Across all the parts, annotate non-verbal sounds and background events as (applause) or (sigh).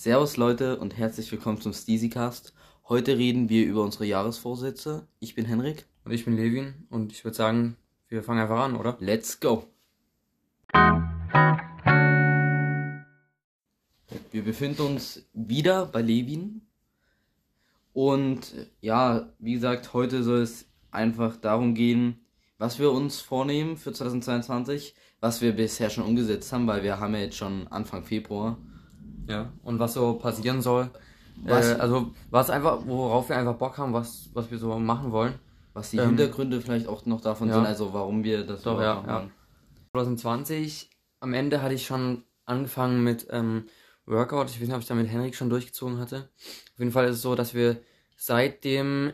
Servus Leute und herzlich willkommen zum Steezycast. Heute reden wir über unsere Jahresvorsätze. Ich bin Henrik. Und ich bin Levin und ich würde sagen, wir fangen einfach an, oder? Let's go. Wir befinden uns wieder bei Levin. Und ja, wie gesagt, heute soll es einfach darum gehen, was wir uns vornehmen für 2022, was wir bisher schon umgesetzt haben, weil wir haben ja jetzt schon Anfang Februar. Ja, und was so passieren soll. Äh, also, was einfach, worauf wir einfach Bock haben, was, was wir so machen wollen. Was die Ähm, Hintergründe vielleicht auch noch davon ja. sind, also warum wir das Doch, ja, machen ja. wollen. 2020, am Ende hatte ich schon angefangen mit ähm, Workout. Ich weiß nicht, ob ich da mit Henrik schon durchgezogen hatte. Auf jeden Fall ist es so, dass wir seit dem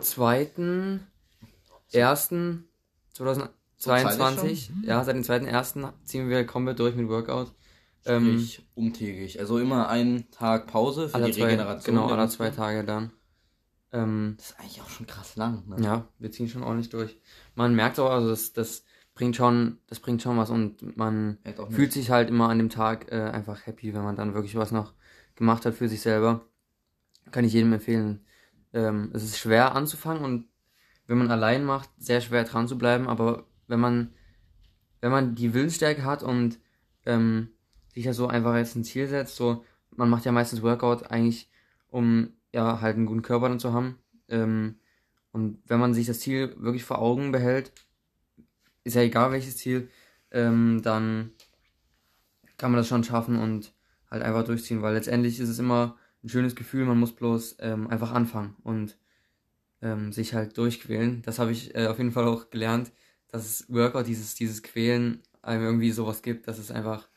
2. 1. 2022, ja, seit dem 2.1. ziehen wir komplett durch mit Workout. Ähm, Sprich, umtägig. Also immer einen Tag Pause für alle die zwei, Regeneration. genau, alle zwei Tage dann. Ähm, Das ist eigentlich auch schon krass lang, ne? Ja, wir ziehen schon ordentlich durch. Man merkt auch, also das, das bringt schon, das bringt schon was und man fühlt sich halt immer an dem Tag äh, einfach happy, wenn man dann wirklich was noch gemacht hat für sich selber. Kann ich jedem empfehlen. Ähm, es ist schwer anzufangen und wenn man allein macht, sehr schwer dran zu bleiben, aber wenn man, wenn man die Willensstärke hat und ähm, sich ja so einfach jetzt ein Ziel setzt, so, man macht ja meistens Workout eigentlich, um ja halt einen guten Körper dann zu haben. Ähm, und wenn man sich das Ziel wirklich vor Augen behält, ist ja egal welches Ziel, ähm, dann kann man das schon schaffen und halt einfach durchziehen, weil letztendlich ist es immer ein schönes Gefühl, man muss bloß ähm, einfach anfangen und ähm, sich halt durchquälen. Das habe ich äh, auf jeden Fall auch gelernt, dass es Workout, dieses, dieses Quälen einem irgendwie sowas gibt, dass es einfach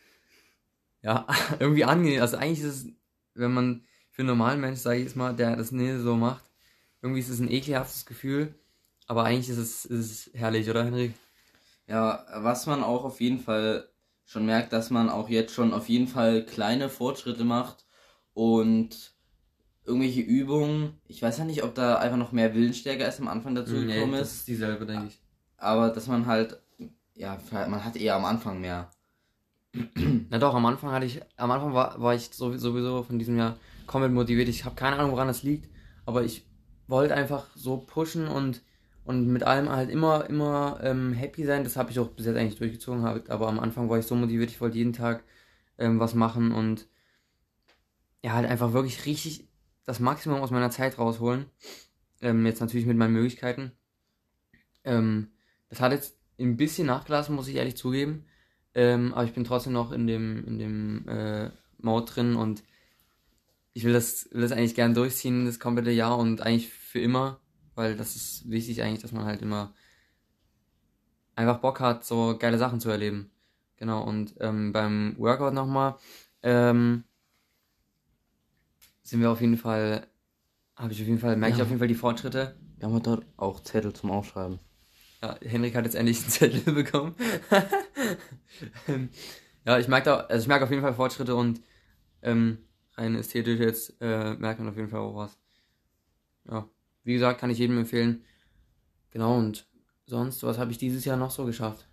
ja (laughs) irgendwie angenehm. Also eigentlich ist es, wenn man für einen normalen Mensch, sage ich jetzt mal, der das nicht so macht, irgendwie ist es ein ekelhaftes Gefühl, aber eigentlich ist es, ist es herrlich, oder Henrik? Ja, was man auch auf jeden Fall schon merkt, dass man auch jetzt schon auf jeden Fall kleine Fortschritte macht und irgendwelche Übungen. Ich weiß ja nicht, ob da einfach noch mehr Willensstärke erst am Anfang dazu gekommen das ist, ist dieselbe, denke ich. aber dass man halt, ja, man hat eher am Anfang mehr. Na doch, am Anfang hatte ich, am Anfang war, war ich sowieso, von diesem Jahr komplett motiviert. Ich habe keine Ahnung, woran das liegt, aber ich wollte einfach so pushen und, und mit allem halt immer, immer ähm, happy sein. Das habe ich auch bis jetzt eigentlich durchgezogen, aber am Anfang war ich so motiviert, ich wollte jeden Tag ähm, was machen und ja, halt einfach wirklich richtig das Maximum aus meiner Zeit rausholen. Ähm, jetzt natürlich mit meinen Möglichkeiten. Ähm, das hat jetzt ein bisschen nachgelassen, muss ich ehrlich zugeben. Ähm, aber ich bin trotzdem noch in dem, in dem äh, Mode drin und ich will das, will das eigentlich gern durchziehen, das komplette Jahr und eigentlich für immer, weil das ist wichtig eigentlich, dass man halt immer einfach Bock hat, so geile Sachen zu erleben. Genau, und ähm, beim Workout nochmal, ähm, sind wir auf jeden Fall, habe ich auf jeden Fall, merke ich Ja. auf jeden Fall die Fortschritte. Wir haben dort auch Zettel zum Aufschreiben. Ja, Henrik hat jetzt endlich einen Zettel (laughs) bekommen. Ähm, ja, ich merke da, also ich merke auf jeden Fall Fortschritte und ähm, rein ästhetisch jetzt äh, merkt man auf jeden Fall auch was. Ja, wie gesagt, kann ich jedem empfehlen. Genau, und sonst, was habe ich dieses Jahr noch so geschafft?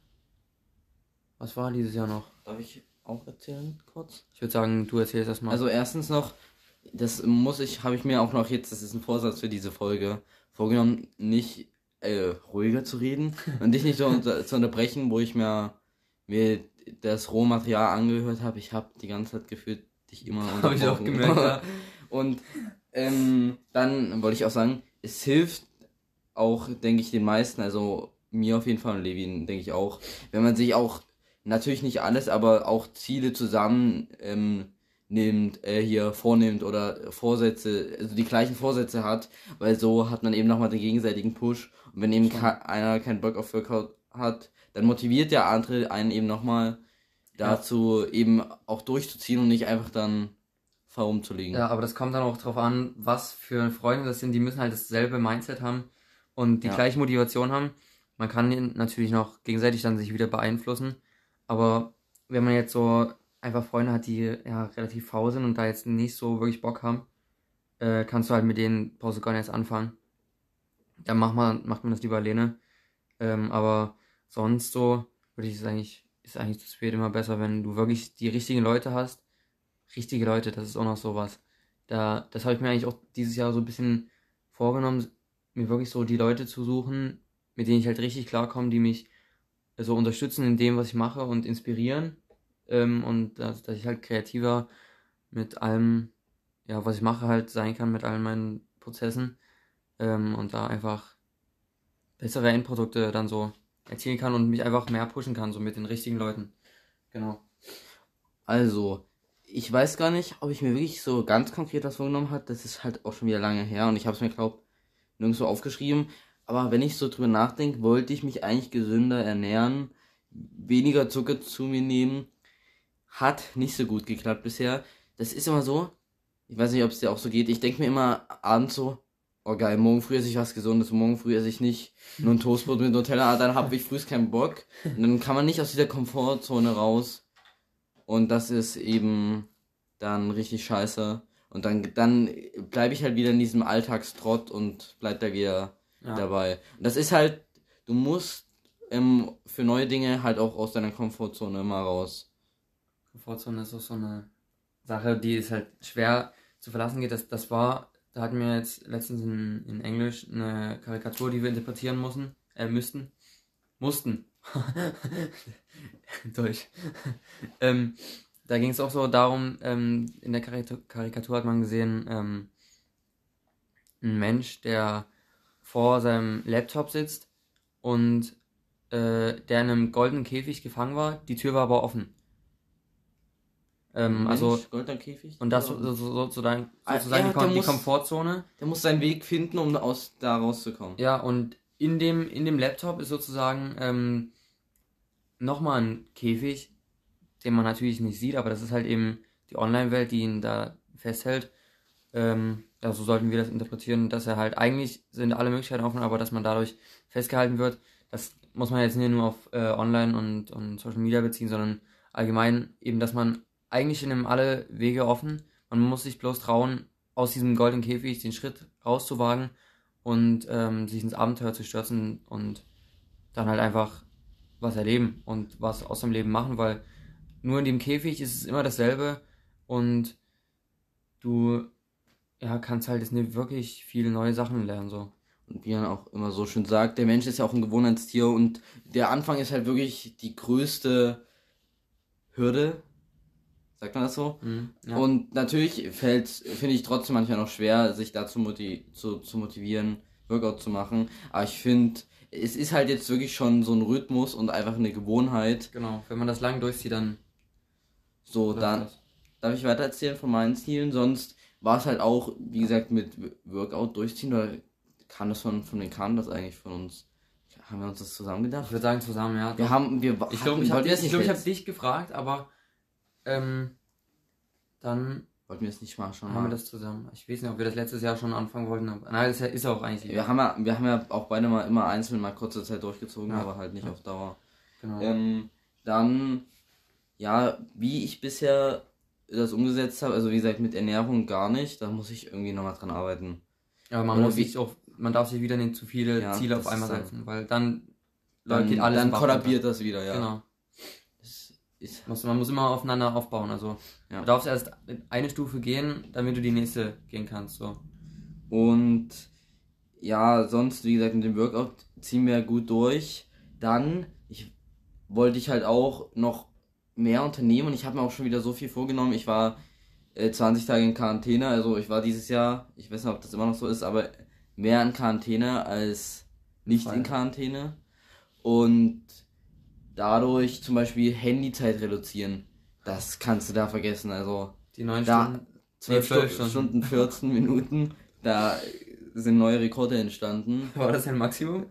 Was war dieses Jahr noch? Darf ich auch erzählen, kurz? Ich würde sagen, du erzählst das mal. Also erstens noch, das muss ich, habe ich mir auch noch jetzt, das ist ein Vorsatz für diese Folge, vorgenommen, nicht äh, ruhiger zu reden (laughs) und dich nicht so unter, zu unterbrechen, wo ich mir, mir das Rohmaterial angehört habe. Ich habe die ganze Zeit gefühlt dich immer (laughs) Hab ich auch gemerkt, ja. (laughs) Und ähm, dann wollte ich auch sagen, es hilft auch, denke ich, den meisten, also mir auf jeden Fall und Levin, denke ich auch, wenn man sich auch, natürlich nicht alles, aber auch Ziele zusammen ähm, nimmt, äh, hier vornimmt oder Vorsätze, also die gleichen Vorsätze hat, weil so hat man eben nochmal den gegenseitigen Push. Und wenn eben ka einer keinen Bock auf Workout hat, dann motiviert der andere einen eben nochmal dazu, eben auch durchzuziehen und nicht einfach dann faul rumzulegen. Ja, aber das kommt dann auch drauf an, was für Freunde das sind. Die müssen halt dasselbe Mindset haben und die Ja. gleiche Motivation haben. Man kann ihn natürlich noch gegenseitig dann sich wieder beeinflussen. Aber wenn man jetzt so einfach Freunde hat, die ja relativ faul sind und da jetzt nicht so wirklich Bock haben, äh, kannst du halt mit denen brauchst du gar nicht anfangen. Dann macht man, macht man das lieber alleine. Ähm, aber sonst so würde ich eigentlich, ist eigentlich das wird immer besser, wenn du wirklich die richtigen Leute hast, richtige Leute, das ist auch noch sowas. Da, das habe ich mir eigentlich auch dieses Jahr so ein bisschen vorgenommen, mir wirklich so die Leute zu suchen, mit denen ich halt richtig klarkomme, die mich so unterstützen in dem, was ich mache und inspirieren. Ähm, und dass, dass ich halt kreativer mit allem, ja, was ich mache, halt sein kann, mit allen meinen Prozessen. Ähm, und da einfach bessere Endprodukte dann so erzielen kann und mich einfach mehr pushen kann, so mit den richtigen Leuten. Genau. Also, ich weiß gar nicht, ob ich mir wirklich so ganz konkret was vorgenommen habe. Das ist halt auch schon wieder lange her und ich habe es mir, glaube nirgendwo aufgeschrieben. Aber wenn ich so drüber nachdenke, wollte ich mich eigentlich gesünder ernähren, weniger Zucker zu mir nehmen. Hat nicht so gut geklappt bisher. Das ist immer so. Ich weiß nicht, ob es dir auch so geht. Ich denke mir immer abends so, oh geil, morgen früh esse ich was Gesundes, morgen früh esse ich nicht nur ein Toastbrot mit Nutella, dann habe ich früh keinen Bock. Und dann kann man nicht aus dieser Komfortzone raus. Und das ist eben dann richtig scheiße. Und dann, dann bleibe ich halt wieder in diesem Alltagstrott und bleib da wieder ja. dabei. Und das ist halt, du musst ähm, für neue Dinge halt auch aus deiner Komfortzone immer raus. Komfortzone ist auch so eine Sache, die ist halt schwer zu verlassen geht. Das, das war, da hatten wir jetzt letztens in, in Englisch eine Karikatur, die wir interpretieren mussten, äh, müssten. Mussten. (laughs) Deutsch. ähm, da ging es auch so darum, ähm, in der Karikatur hat man gesehen, ähm, ein Mensch, der vor seinem Laptop sitzt und äh, der in einem goldenen Käfig gefangen war, die Tür war aber offen. Ähm, Mensch, also Käfig. Und das so, so, sozusagen, sozusagen ja, die, die muss, Komfortzone. Der muss seinen Weg finden, um aus da rauszukommen. Ja, und in dem, in dem Laptop ist sozusagen ähm, nochmal ein Käfig, den man natürlich nicht sieht, aber das ist halt eben die Online-Welt, die ihn da festhält. Ähm, ja, so sollten wir das interpretieren, dass er halt eigentlich sind alle Möglichkeiten offen, aber dass man dadurch festgehalten wird. Das muss man jetzt nicht nur auf äh, Online und, und Social Media beziehen, sondern allgemein eben, dass man eigentlich sind alle Wege offen. Man muss sich bloß trauen, aus diesem goldenen Käfig den Schritt rauszuwagen und ähm, sich ins Abenteuer zu stürzen und dann halt einfach was erleben und was aus dem Leben machen, weil nur in dem Käfig ist es immer dasselbe und du ja, kannst halt jetzt nicht wirklich viele neue Sachen lernen so. Und wie man auch immer so schön sagt, der Mensch ist ja auch ein Gewohnheitstier und der Anfang ist halt wirklich die größte Hürde, Sagt man das so? Mhm, ja. Und natürlich fällt, finde ich trotzdem manchmal noch schwer, sich dazu motiv zu, zu motivieren, Workout zu machen. Aber ich finde, es ist halt jetzt wirklich schon so ein Rhythmus und einfach eine Gewohnheit. Genau, wenn man das lang durchzieht, dann. So, dann. Das. Darf ich weiter erzählen von meinen Zielen? Sonst war es halt auch, wie gesagt, mit Workout durchziehen oder kann das von, von den Kahn das eigentlich von uns? Haben wir uns das zusammen gedacht? Ich würde sagen zusammen, ja. Wir haben, wir, ich glaube, ich habe dich, glaub, hab dich gefragt, aber ähm, dann wollten wir es nicht mal schon haben wir das zusammen. Ich weiß nicht, ob wir das letztes Jahr schon anfangen wollten. Aber, nein, das ist auch eigentlich. Wir haben ja, wir haben ja auch beide mal immer einzeln mal kurze Zeit durchgezogen, ja. aber halt nicht ja. auf Dauer. Genau. Ähm, dann, ja, wie ich bisher das umgesetzt habe, also wie gesagt mit Ernährung gar nicht, da muss ich irgendwie nochmal dran arbeiten. Ja, man Oder muss sich auch, man darf sich wieder nicht zu viele Ziele auf einmal setzen, weil dann, dann geht alles. Dann kollabiert das wieder, ja. Genau ist, muss, man muss immer aufeinander aufbauen. Also ja. du darfst erst eine Stufe gehen, damit du die nächste gehen kannst. So. Und ja, sonst, wie gesagt, mit dem Workout ziehen wir gut durch. Dann, ich wollte ich halt auch noch mehr unternehmen und ich habe mir auch schon wieder so viel vorgenommen. Ich war äh, 20 Tage in Quarantäne, also ich war dieses Jahr, ich weiß nicht, ob das immer noch so ist, aber mehr in Quarantäne als nicht in Quarantäne. Und dadurch zum Beispiel Handyzeit reduzieren. Das kannst du da vergessen. Also die neun Stunden, 12 Stunden. Stunden 14 (laughs) Minuten, da sind neue Rekorde entstanden. War das ein Maximum?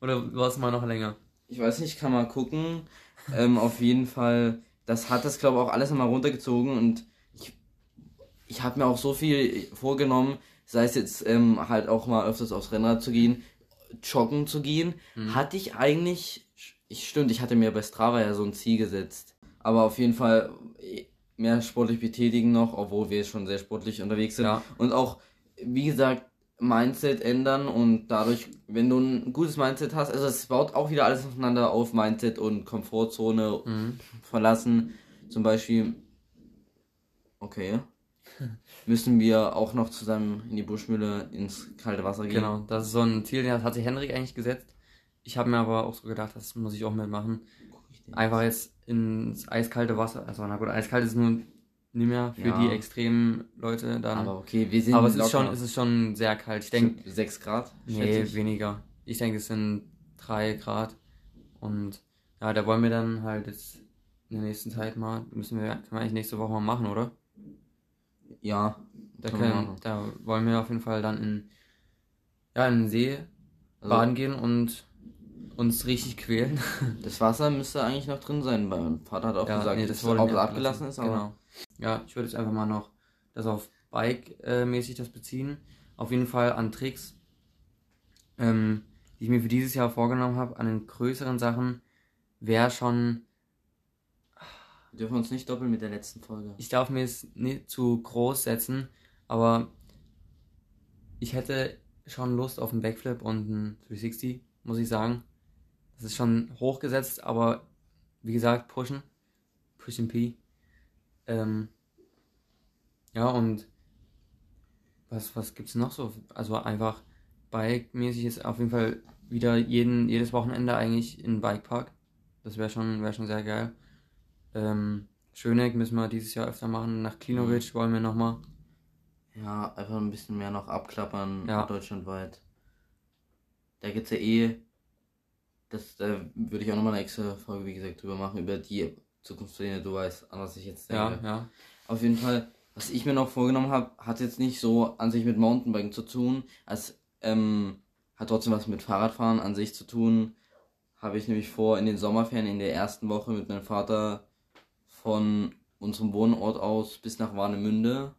Oder war es mal noch länger? Ich weiß nicht, kann mal gucken. ähm, auf jeden Fall, das hat das glaube ich auch alles nochmal runtergezogen und ich, ich habe mir auch so viel vorgenommen, sei es jetzt ähm, halt auch mal öfters aufs Rennrad zu gehen, joggen zu gehen, mhm. hatte ich eigentlich ich stimmt, ich hatte mir bei Strava ja so ein Ziel gesetzt. Aber auf jeden Fall mehr sportlich betätigen noch, obwohl wir schon sehr sportlich unterwegs sind. Ja. Und auch, wie gesagt, Mindset ändern und dadurch, wenn du ein gutes Mindset hast, also es baut auch wieder alles aufeinander auf, Mindset und Komfortzone mhm. verlassen. Zum Beispiel, Okay. (laughs) Müssen wir auch noch zusammen in die Buschmühle ins kalte Wasser gehen? Genau, das ist so ein Ziel, den hat sich Henrik eigentlich gesetzt. Ich habe mir aber auch so gedacht, das muss ich auch mitmachen. Einfach jetzt ins eiskalte Wasser. Also na gut, eiskalt ist nur nicht mehr für Ja. die extremen Leute dann. Aber okay, wir sind Aber es ist schon, es ist schon sehr kalt. Ich denke, 6 Grad? nee, ich. weniger. Ich denke, es sind drei Grad. Und ja, da wollen wir dann halt jetzt in der nächsten Zeit mal, müssen wir, können wir eigentlich nächste Woche mal machen, oder? Ja. Da, Können wir machen. da wollen wir auf jeden Fall dann in, ja, in den See Also, baden gehen und uns richtig quälen. (laughs) Das Wasser müsste eigentlich noch drin sein. Mein Vater hat auch Ja, gesagt, nee, dass das wurde ob es abgelassen ist, aber Genau. Ja, ich würde jetzt einfach mal noch das auf Bike-mäßig das beziehen. Auf jeden Fall an Tricks, ähm, die ich mir für dieses Jahr vorgenommen habe, an den größeren Sachen, wäre schon, wir dürfen uns nicht doppeln mit der letzten Folge. ich darf mir es nicht zu groß setzen, aber ich hätte schon Lust auf einen Backflip und einen 360, muss ich sagen. Das ist schon hochgesetzt, aber wie gesagt, pushen. Pushen P. Ähm, ja, und was, was gibt's noch so? Also einfach Bike-mäßig ist auf jeden Fall wieder jeden, jedes Wochenende eigentlich in Bikepark. Das wäre schon, wäre schon sehr geil. Ähm, Schöneck müssen wir dieses Jahr öfter machen. Nach Klinovic wollen wir nochmal. Ja, einfach ein bisschen mehr noch abklappern Ja. deutschlandweit. Da gibt's ja eh. Das, da würde ich auch nochmal eine extra Folge, wie gesagt, drüber machen, über die Zukunftspläne, du weißt, an was ich jetzt Ja, denke. ja. Auf jeden Fall, was ich mir noch vorgenommen habe, hat jetzt nicht so an sich mit Mountainbiken zu tun, als ähm, hat trotzdem was mit Fahrradfahren an sich zu tun. Habe ich nämlich vor, in den Sommerferien in der ersten Woche mit meinem Vater von unserem Wohnort aus bis nach Warnemünde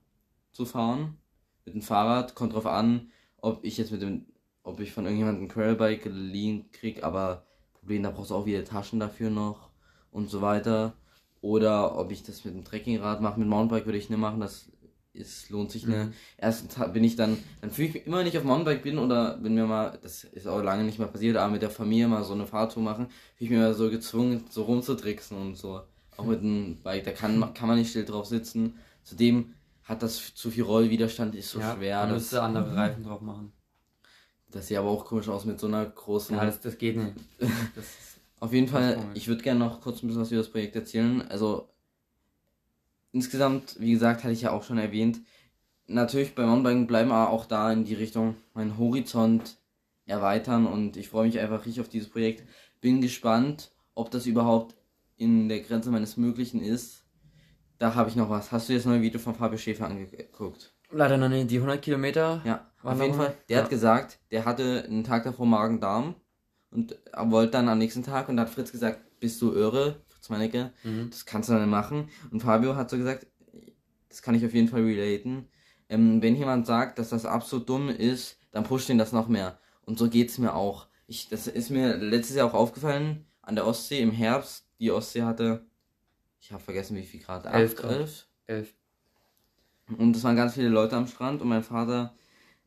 zu fahren. Mit dem Fahrrad. Kommt drauf an, ob ich jetzt mit dem, ob ich von irgendjemandem ein Trailbike geliehen krieg, aber Problem, da brauchst du auch wieder Taschen dafür noch und so weiter. Oder ob ich das mit dem Trekkingrad mache, mit Mountainbike würde ich nicht machen, das ist, lohnt sich nicht. Mhm. Erstens bin ich dann, dann fühle ich mich immer, ich auf Mountainbike bin oder wenn wir mal, das ist auch lange nicht mehr passiert, aber mit der Familie mal so eine Fahrtour machen, fühle ich mich immer so gezwungen, so rumzutricksen und so. Auch mit dem Bike, da kann, kann man nicht still drauf sitzen. Zudem hat das zu viel Rollwiderstand, ist so ja, schwer. Man müsste andere Reifen drauf machen. Das sieht aber auch komisch aus mit so einer großen. Ja, das, das geht nicht. (laughs) Das Auf jeden Das Fall, ich würde gerne noch kurz ein bisschen was über das Projekt erzählen. Also, insgesamt, wie gesagt, hatte ich ja auch schon erwähnt, natürlich beim Mountainbiken bleiben wir auch da in die Richtung meinen Horizont erweitern und ich freue mich einfach richtig auf dieses Projekt. Bin gespannt, ob das überhaupt in der Grenze meines Möglichen ist. Da habe ich noch was. Hast du jetzt neue Video von Fabio Schäfer angeguckt? Leider noch nicht. Die 100 Kilometer. Ja, auf jeden Fall. Der ja. hat gesagt, der hatte einen Tag davor Magen-Darm und wollte dann am nächsten Tag und da hat Fritz gesagt, bist du irre, Fritz Meinecke, Mhm. das kannst du dann nicht machen. Und Fabio hat so gesagt, das kann ich auf jeden Fall relaten. Ähm, wenn jemand sagt, dass das absolut dumm ist, dann pusht ihn das noch mehr. Und so geht's mir auch. Ich, das ist mir letztes Jahr auch aufgefallen, an der Ostsee im Herbst. Die Ostsee hatte, ich habe vergessen wie viel Grad, Elf 8, Grad. 11? Elf. Und es waren ganz viele Leute am Strand und mein Vater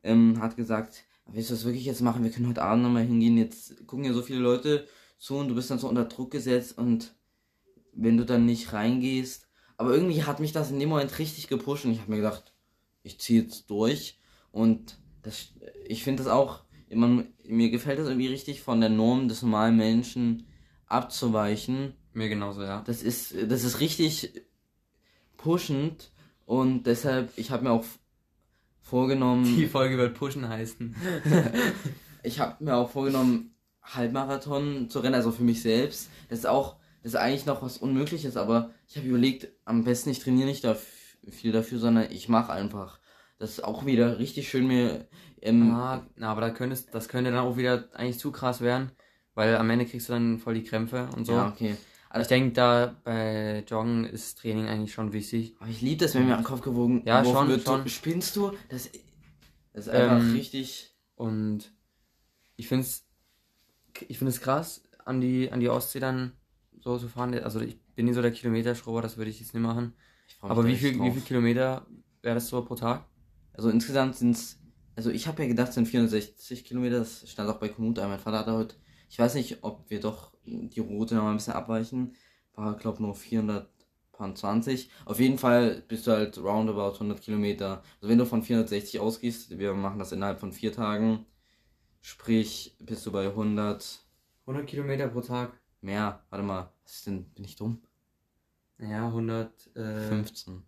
ähm, hat gesagt, willst du das wirklich jetzt machen? Wir können heute Abend nochmal hingehen. Jetzt gucken ja so viele Leute zu und du bist dann so unter Druck gesetzt und wenn du dann nicht reingehst. Aber irgendwie hat mich das in dem Moment richtig gepusht und ich habe mir gedacht, ich ziehe jetzt durch. Und das, ich finde das auch, immer, mir gefällt das irgendwie richtig von der Norm des normalen Menschen abzuweichen. Mir genauso, ja. Das ist, das ist richtig pushend und deshalb, ich habe mir auch vorgenommen, Die Folge wird Pushen heißen. (laughs) ich habe mir auch vorgenommen, Halbmarathon zu rennen, also für mich selbst. Das ist auch, das ist eigentlich noch was Unmögliches, aber ich habe überlegt, am besten ich trainiere nicht dafür, viel dafür, sondern ich mache einfach. Das ist auch wieder richtig schön mir, ähm, Ah, na, aber da könntest, das könnte dann auch wieder eigentlich zu krass werden, weil am Ende kriegst du dann voll die Krämpfe und so. ja, okay. Ich denke, da bei Joggen ist Training eigentlich schon wichtig. Aber ich liebe das, wenn mir an den Kopf gewogen Ja, schon, wird. schon. Spinnst du? Das, das ist einfach Ähm, richtig, Und ich finde es ich find's krass, an die, an die Ostsee dann so zu fahren. Also ich bin nicht so der Kilometerschrubber, das würde ich jetzt nicht machen. Aber da wie richtig viel, wie drauf. viel Kilometer wäre das so pro Tag? Also insgesamt sind es, also ich habe ja gedacht, es sind 460 Kilometer, das stand auch bei Komoot ein. Mein Vater hatte heute, ich weiß nicht, ob wir doch die Route noch mal ein bisschen abweichen, war glaube nur 400 paar paar 20. Auf jeden Fall bist du halt roundabout 100 Kilometer. Also wenn du von 460 ausgehst, wir machen das innerhalb von vier Tagen, sprich bist du bei 100 100 Kilometer pro Tag. mehr. Warte mal, was ist denn, bin ich dumm? Ja, 100. Äh, 15.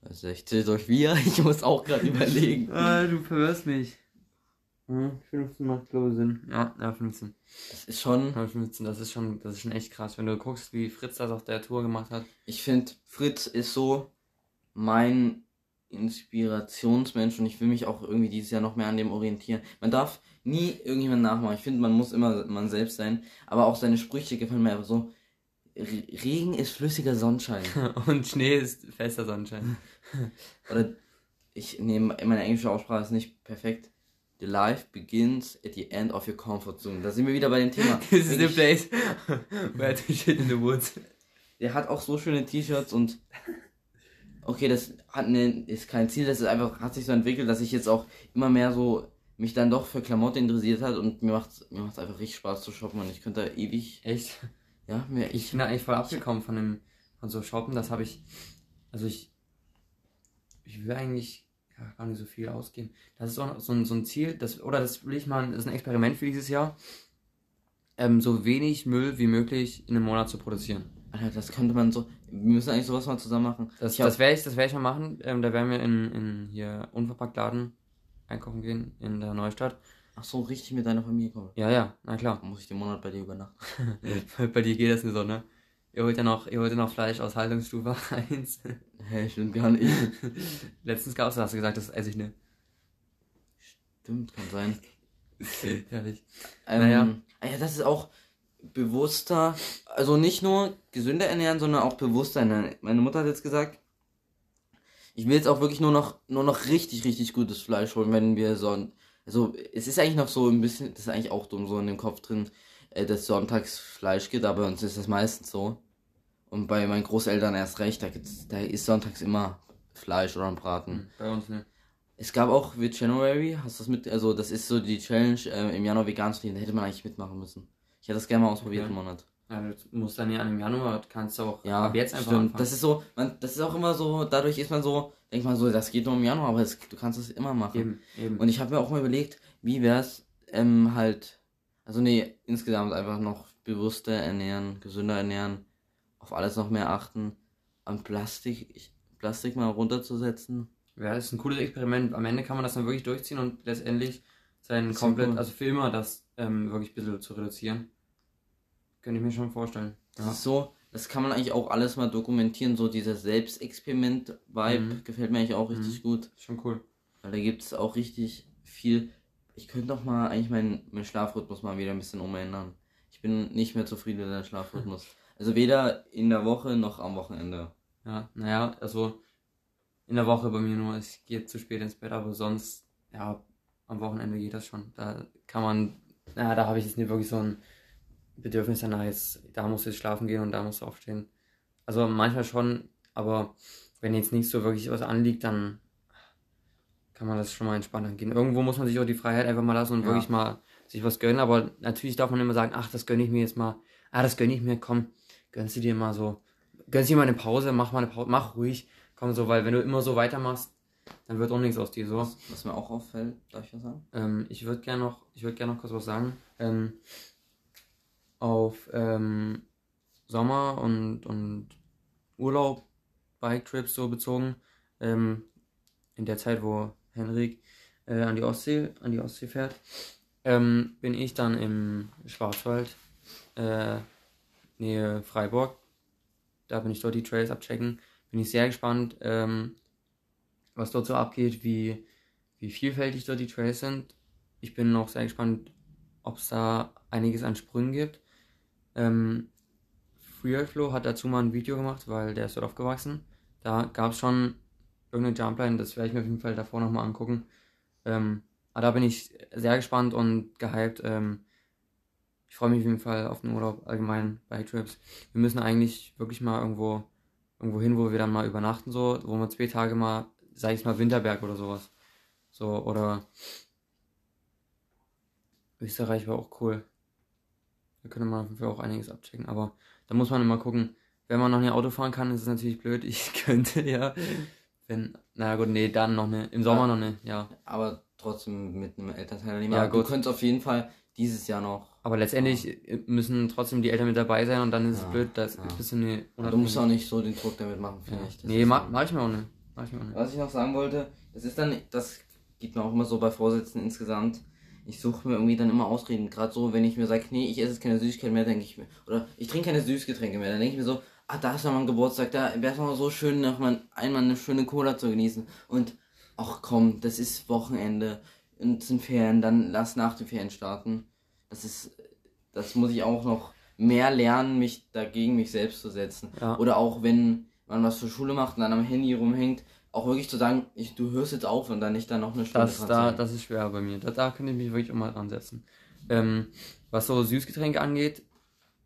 60 durch 4, (laughs) ich muss auch gerade überlegen. Ah, du verwirrst mich. Hm, 15 macht glaube ich Sinn. Ja, ja, 15. Das ist schon, Ja, 15, das ist schon, das ist schon echt krass, wenn du guckst, wie Fritz das auf der Tour gemacht hat. ich finde, Fritz ist so mein Inspirationsmensch und ich will mich auch irgendwie dieses Jahr noch mehr an dem orientieren. Man darf nie irgendjemand nachmachen. Ich finde, man muss immer man selbst sein. Aber auch seine Sprüche gefallen mir einfach so. Re- Regen ist flüssiger Sonnenschein. (laughs) Und Schnee ist fester Sonnenschein. Oder ich nehme, meine englische Aussprache ist nicht perfekt. The life begins at the end of your comfort zone. Da sind wir wieder bei dem Thema. (laughs) This is the place where to shit in the woods. Der hat auch so schöne T-Shirts und okay, das hat eine, ist kein Ziel, das ist einfach, hat sich so entwickelt, dass ich jetzt auch immer mehr so mich dann doch für Klamotten interessiert hat und mir macht mir macht's einfach richtig Spaß zu shoppen und ich könnte da ewig, Echt? ja, mir Ich ich bin da eigentlich voll abgekommen von dem, von so Shoppen, das habe ich, also ich, ich will eigentlich ja, gar nicht so viel ausgeben. Das ist auch so ein, so ein Ziel, das, oder das will ich mal, das ist ein Experiment für dieses Jahr, ähm, so wenig Müll wie möglich in einem Monat zu produzieren. Alter, das könnte man so, wir müssen eigentlich sowas mal zusammen machen. Das, ich das werde ich, das werde ich mal machen. Ähm, da werden wir in, in hier unverpackt Laden einkaufen gehen in der Neustadt. ach so, richtig mit deiner Familie kommen. Ja, ja, na klar. Muss ich den Monat bei dir übernachten. (laughs) Bei dir geht das nicht so, ne? Ihr holt ja noch, ihr holt ja noch Fleisch aus Haltungsstufe (laughs) 1. Hä, stimmt gar nicht. (laughs) Letztens gab's, da hast du gesagt, das esse ich nicht. Stimmt, kann sein. (laughs) Herrlich. Ähm, Naja. ah ja, das ist auch bewusster, also nicht nur gesünder ernähren, sondern auch bewusster ernähren. Meine Mutter hat jetzt gesagt, ich will jetzt auch wirklich nur noch, nur noch richtig, richtig gutes Fleisch holen, wenn wir so, also es ist eigentlich noch so ein bisschen, das ist eigentlich auch dumm so in dem Kopf drin, äh, dass sonntags Fleisch gibt, aber uns ist das meistens so. Und bei meinen Großeltern erst recht, da, gibt's, da ist sonntags immer Fleisch oder ein Braten. Bei uns ne. Es gab auch with January, hast du das mit, also das ist so die Challenge, äh, im Januar vegan zu leben, da hätte man eigentlich mitmachen müssen. Ich hätte das gerne mal ausprobiert Okay. im Monat. Ja, du musst dann ja im Januar, kannst du auch Ja, ab jetzt einfach stimmt. anfangen. Das ist so, man, das ist auch immer so, dadurch ist man so, denkt man so, das geht nur im Januar, aber das, du kannst es immer machen. eben, eben. Und ich habe mir auch mal überlegt, wie wär's, ähm, halt, also nee, insgesamt einfach noch bewusster ernähren, gesünder ernähren, auf alles noch mehr achten, an Plastik, ich, Plastik mal runterzusetzen. Ja, das ist ein cooles Experiment. Am Ende kann man das dann wirklich durchziehen und letztendlich sein komplett, cool. also für immer das ähm, wirklich ein bisschen zu reduzieren. Könnte ich mir schon vorstellen. Das Ja. ist so, das kann man eigentlich auch alles mal dokumentieren, so dieser Selbstexperiment-Vibe Mhm. gefällt mir eigentlich auch richtig gut, Schon cool. weil da gibt es auch richtig viel. Ich könnte doch mal eigentlich meinen meinen Schlafrhythmus mal wieder ein bisschen umändern. Ich bin nicht mehr zufrieden mit dem Schlafrhythmus. (laughs) Also weder in der Woche noch am Wochenende. Ja, naja, also in der Woche bei mir nur, ich gehe zu spät ins Bett, aber sonst, ja, am Wochenende geht das schon. Da kann man, na, da habe ich jetzt nicht wirklich so ein Bedürfnis danach, jetzt, da musst du jetzt schlafen gehen und da musst du aufstehen. Also manchmal schon, aber wenn jetzt nicht so wirklich was anliegt, dann kann man das schon mal entspannt angehen. Irgendwo muss man sich auch die Freiheit einfach mal lassen und Ja. wirklich mal sich was gönnen, aber natürlich darf man immer sagen, ach, das gönne ich mir jetzt mal, ah, das gönne ich mir, komm, gönnst du dir mal so, gönnst dir mal eine Pause, mach mal eine Pause, mach ruhig, komm so, weil wenn du immer so weitermachst, dann wird auch nichts aus dir, so. Was, was mir auch auffällt, darf ich was sagen? Ähm, ich würde gerne noch, ich würde gerne noch kurz was sagen. Ähm, auf ähm, Sommer und, und Urlaub, Bike-Trips so bezogen, ähm, in der Zeit, wo Henrik äh, an die Ostsee, an die Ostsee fährt, ähm, bin ich dann im Schwarzwald, äh, Nähe Freiburg. Da bin ich dort die Trails abchecken. Bin ich sehr gespannt, ähm, was dort so abgeht, wie, wie vielfältig dort die Trails sind. Ich bin noch sehr gespannt, ob es da einiges an Sprüngen gibt. Ähm, Freerflow hat dazu mal ein Video gemacht, weil der ist dort aufgewachsen. Da gab es schon irgendeine Jumpline, das werde ich mir auf jeden Fall davor nochmal angucken. Ähm, aber da bin ich sehr gespannt und gehypt. Ähm, ich freue mich auf jeden Fall auf den Urlaub allgemein bei Trips. Wir müssen eigentlich wirklich mal irgendwo, irgendwo hin, wo wir dann mal übernachten, so, wo wir zwei Tage mal, sag ich mal, Winterberg oder sowas. So, oder Österreich war auch cool. Da könnte man auf jeden Fall auch einiges abchecken. Aber da muss man immer gucken, wenn man noch nicht Auto fahren kann, ist es natürlich blöd. Ich (laughs) könnte ja, wenn, na gut, nee, dann noch ne, im Sommer Ja. noch ne, ja. Aber trotzdem mit einem Elternteilnehmer. Ja, Ja, du gut. könntest auf jeden Fall dieses Jahr noch. Aber letztendlich äh, müssen trotzdem die Eltern mit dabei sein und dann ist es Ja, blöd, dass ja. ein bisschen eine Aber du musst auch nicht so den Druck damit machen, ja. finde ich. Das Nee, ist mach, ich mir auch nicht. Mach ich mir auch nicht. Was ich noch sagen wollte, das ist dann, das geht mir auch immer so bei Vorsätzen insgesamt. Ich suche mir irgendwie dann immer Ausreden. Gerade so, wenn ich mir sage, nee, ich esse jetzt keine Süßigkeiten mehr, denke ich mir, oder ich trinke keine Süßgetränke mehr, dann denke ich mir so, ah, da ist noch mal ein Geburtstag, da wäre es noch mal so schön, noch mal einmal eine schöne Cola zu genießen. Und, ach komm, das ist Wochenende es sind Ferien, dann lass nach den Ferien starten. Das ist, das muss ich auch noch mehr lernen, mich dagegen mich selbst zu setzen. Ja. Oder auch wenn man was für Schule macht und dann am Handy rumhängt, auch wirklich zu sagen, ich, du hörst jetzt auf und dann nicht dann noch eine Stunde Das, da, sein. das ist schwer bei mir. Da, da könnte ich mich wirklich auch mal dran setzen. Ähm, was so Süßgetränke angeht,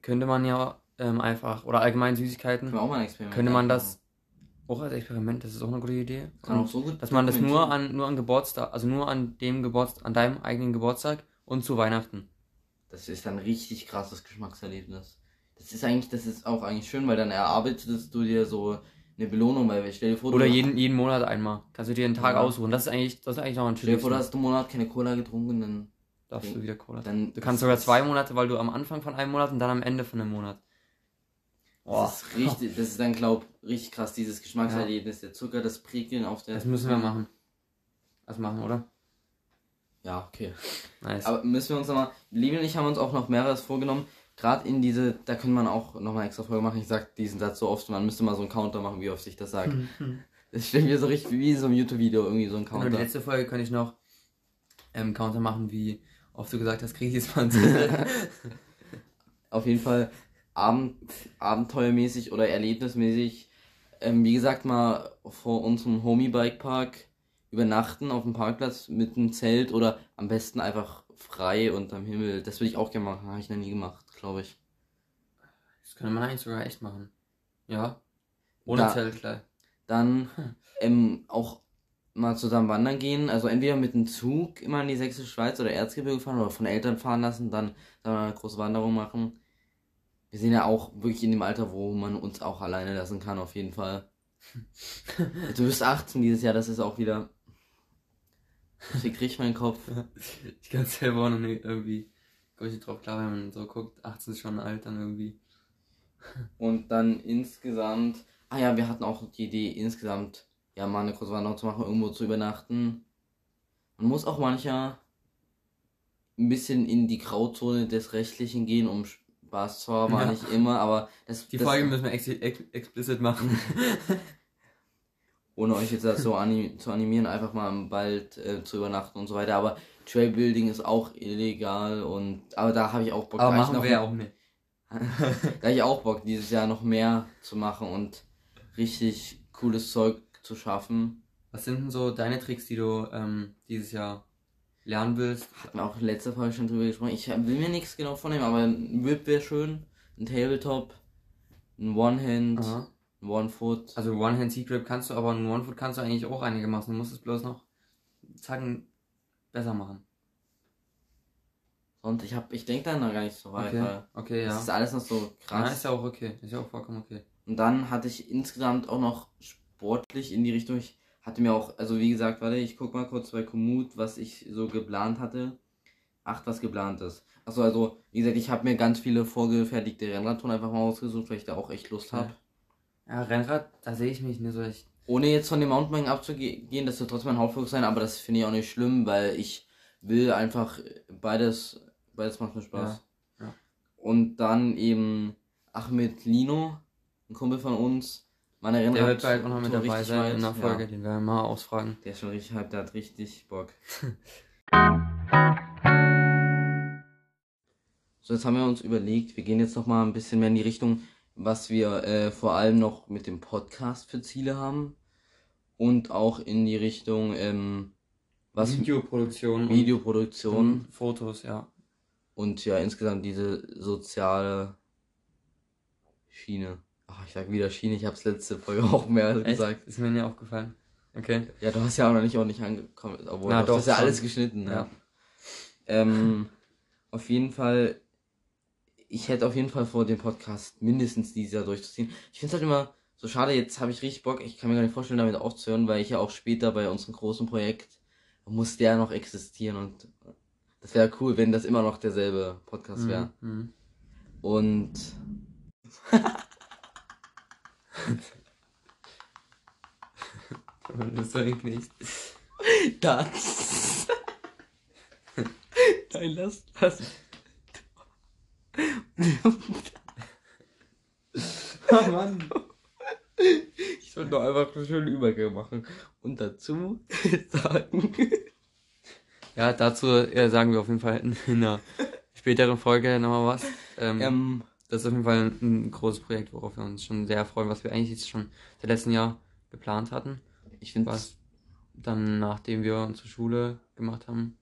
könnte man ja ähm, einfach, oder allgemein Süßigkeiten, Experiment könnte man das auch als Experiment, das ist auch eine gute Idee. Kann auch so gut dass man das nur an, nur an Geburtstag, also nur an dem Geburtstag, an deinem eigenen Geburtstag und zu Weihnachten. Das ist dann richtig krasses Geschmackserlebnis. Das ist eigentlich, das ist auch eigentlich schön, weil dann erarbeitest du dir so eine Belohnung, weil stell dir vor, Oder du, jeden, jeden Monat einmal. Kannst du dir einen Tag Ja. aussuchen. Das ist eigentlich, das ist eigentlich noch ein stell dir vor, du schönes. hast einen Monat keine Cola getrunken, dann, Darfst du wieder Cola. dann Du kannst sogar zwei Monate, weil du am Anfang von einem Monat und dann am Ende von einem Monat. Boah. Das ist richtig, das ist dann glaub richtig krass dieses Geschmackserlebnis, der Zucker, das Prickeln auf der. Das müssen wir machen. Das machen, oder? Ja, okay. Nice. Aber müssen wir uns nochmal, Liebe und ich haben uns auch noch mehreres vorgenommen. Gerade in diese, da könnte man auch nochmal extra Folge machen. Ich sag diesen Satz so oft, man müsste mal so einen Counter machen, wie oft ich das sage. (laughs) Das stimmt mir so richtig wie in so einem YouTube-Video, irgendwie so ein Genau, die Counter. letzte Folge könnte ich noch ähm, Counter machen, wie oft du gesagt hast, krieg ich jetzt mal (laughs) Auf jeden Fall Abend, abenteuermäßig oder erlebnismäßig. Ähm, wie gesagt, mal vor unserem Homie-Bike-Park übernachten auf dem Parkplatz mit einem Zelt oder am besten einfach frei unterm Himmel. Das würde ich auch gerne machen, habe ich noch nie gemacht, glaube ich. Das könnte man eigentlich sogar echt machen. Ja. Ohne Da- Zelt gleich. Dann (laughs) ähm, auch mal zusammen wandern gehen. Also entweder mit dem Zug immer in die Sächsische Schweiz oder Erzgebirge fahren oder von Eltern fahren lassen, dann, dann eine große Wanderung machen. Wir sind ja auch wirklich in dem Alter, wo man uns auch alleine lassen kann, auf jeden Fall. (laughs) Du bist 18 dieses Jahr, das ist auch wieder. Ich krieg meinen Kopf. (laughs) Ich kann selber auch noch nicht irgendwie. Komm ich nicht drauf klar, wenn man so guckt, 18 ist schon alt dann irgendwie. Und dann insgesamt. Ah ja, wir hatten auch die Idee, insgesamt ja mal eine kurze Wanderung zu machen, irgendwo zu übernachten. Man muss auch mancher ein bisschen in die Grauzone des Rechtlichen gehen, um Spaß zu haben, Ja. nicht immer, aber das, Die das Folge müssen wir ex ex explicit machen. (laughs) ohne euch jetzt dazu anim zu animieren, einfach mal im Wald äh, zu übernachten und so weiter. Aber Trailbuilding ist auch illegal und aber da habe ich auch Bock. Aber machen noch, wir auch nicht. (laughs) Da habe ich auch Bock, dieses Jahr noch mehr zu machen und richtig cooles Zeug zu schaffen. Was sind denn so deine Tricks, die du ähm, dieses Jahr lernen willst? Hatten auch letzte Folge schon drüber gesprochen. Ich will mir nichts genau vornehmen, aber ein Whip wäre schön. Ein Tabletop. Ein One-Hand. Aha. Ein One-Foot. Also One-Hand-Secret kannst du, aber ein One-Foot kannst du eigentlich auch einigermaßen. Du musst es bloß noch zacken besser machen. Und ich hab, ich denke da noch gar nicht so weit, Okay, okay, das ja. ist alles noch so Ja, krass. ist ja auch okay. Ist ja auch vollkommen okay. Und dann hatte ich insgesamt auch noch sportlich in die Richtung, ich hatte mir auch, also wie gesagt, warte, ich guck mal kurz bei Komoot, was ich so geplant hatte. Ach, was geplant ist. Achso, also, wie gesagt, ich habe mir ganz viele vorgefertigte Rennradtouren einfach mal ausgesucht, weil ich da auch echt Lust habe. Ja, Rennrad, da sehe ich mich nicht so echt. Ohne jetzt von dem Mountainbiken abzugehen, das wird trotzdem mein Hauptfokus sein, aber das finde ich auch nicht schlimm, weil ich will einfach beides, beides macht mir Spaß. Ja, ja. Und dann eben Ahmed Lino, ein Kumpel von uns, meine Rennrad. Der wird bald auch noch mit dabei sein in der Folge, Ja, den werden wir mal ausfragen. der ist schon richtig hype, der hat richtig Bock. (laughs) So, jetzt haben wir uns überlegt, wir gehen jetzt noch mal ein bisschen mehr in die Richtung, was wir äh, vor allem noch mit dem Podcast für Ziele haben. Und auch in die Richtung, ähm, was Videoproduktion Videoproduktion und Fotos, ja. und ja insgesamt diese soziale Schiene. Ach, ich sag wieder Schiene, ich hab's letzte Folge (laughs) auch mehr Echt? gesagt. Ist mir nie aufgefallen. Okay. Ja, du hast ja auch noch nicht ordentlich angekommen, obwohl Na, du doch, hast ja schon. alles geschnitten. Ne? Ja. Ähm, auf jeden Fall ich hätte auf jeden Fall vor, den Podcast mindestens dieses Jahr durchzuziehen. Ich finde es halt immer so schade, jetzt habe ich richtig Bock, ich kann mir gar nicht vorstellen, damit aufzuhören, weil ich ja auch später bei unserem großen Projekt muss der noch existieren und das wäre cool, wenn das immer noch derselbe Podcast wäre. Mhm. Und (laughs) Das war ich nicht. das. Nein, lass, lass. Oh Mann. Ich wollte doch einfach einen schönen Übergang machen. Und dazu sagen. Ja, dazu äh, sagen wir auf jeden Fall in, in einer späteren Folge nochmal was. Ähm, Ähm, Das ist auf jeden Fall ein, ein großes Projekt, worauf wir uns schon sehr freuen, was wir eigentlich jetzt schon seit letztem Jahr geplant hatten. ich finde, Was dann, nachdem wir unsere Schule gemacht haben,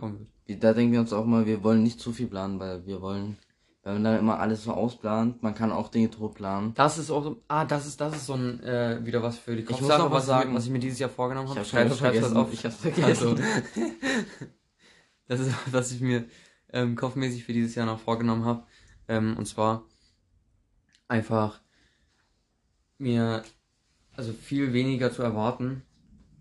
kommen wird. da denken wir uns auch mal, wir wollen nicht zu viel planen, weil wir wollen, weil man dann immer alles so ausplant, man kann auch Dinge tot planen. Das ist auch so, ah, das ist, das ist so ein, äh, wieder was für die muss Kopfsache, noch was was, sagen. Ich, was ich mir dieses Jahr vorgenommen habe. hab's Schreib- schon schreib's das auf. Ich hab's (laughs) vergessen. Also, (laughs) das ist, was ich mir ähm, kopfmäßig für dieses Jahr noch vorgenommen habe. Ähm, und zwar einfach mir also viel weniger zu erwarten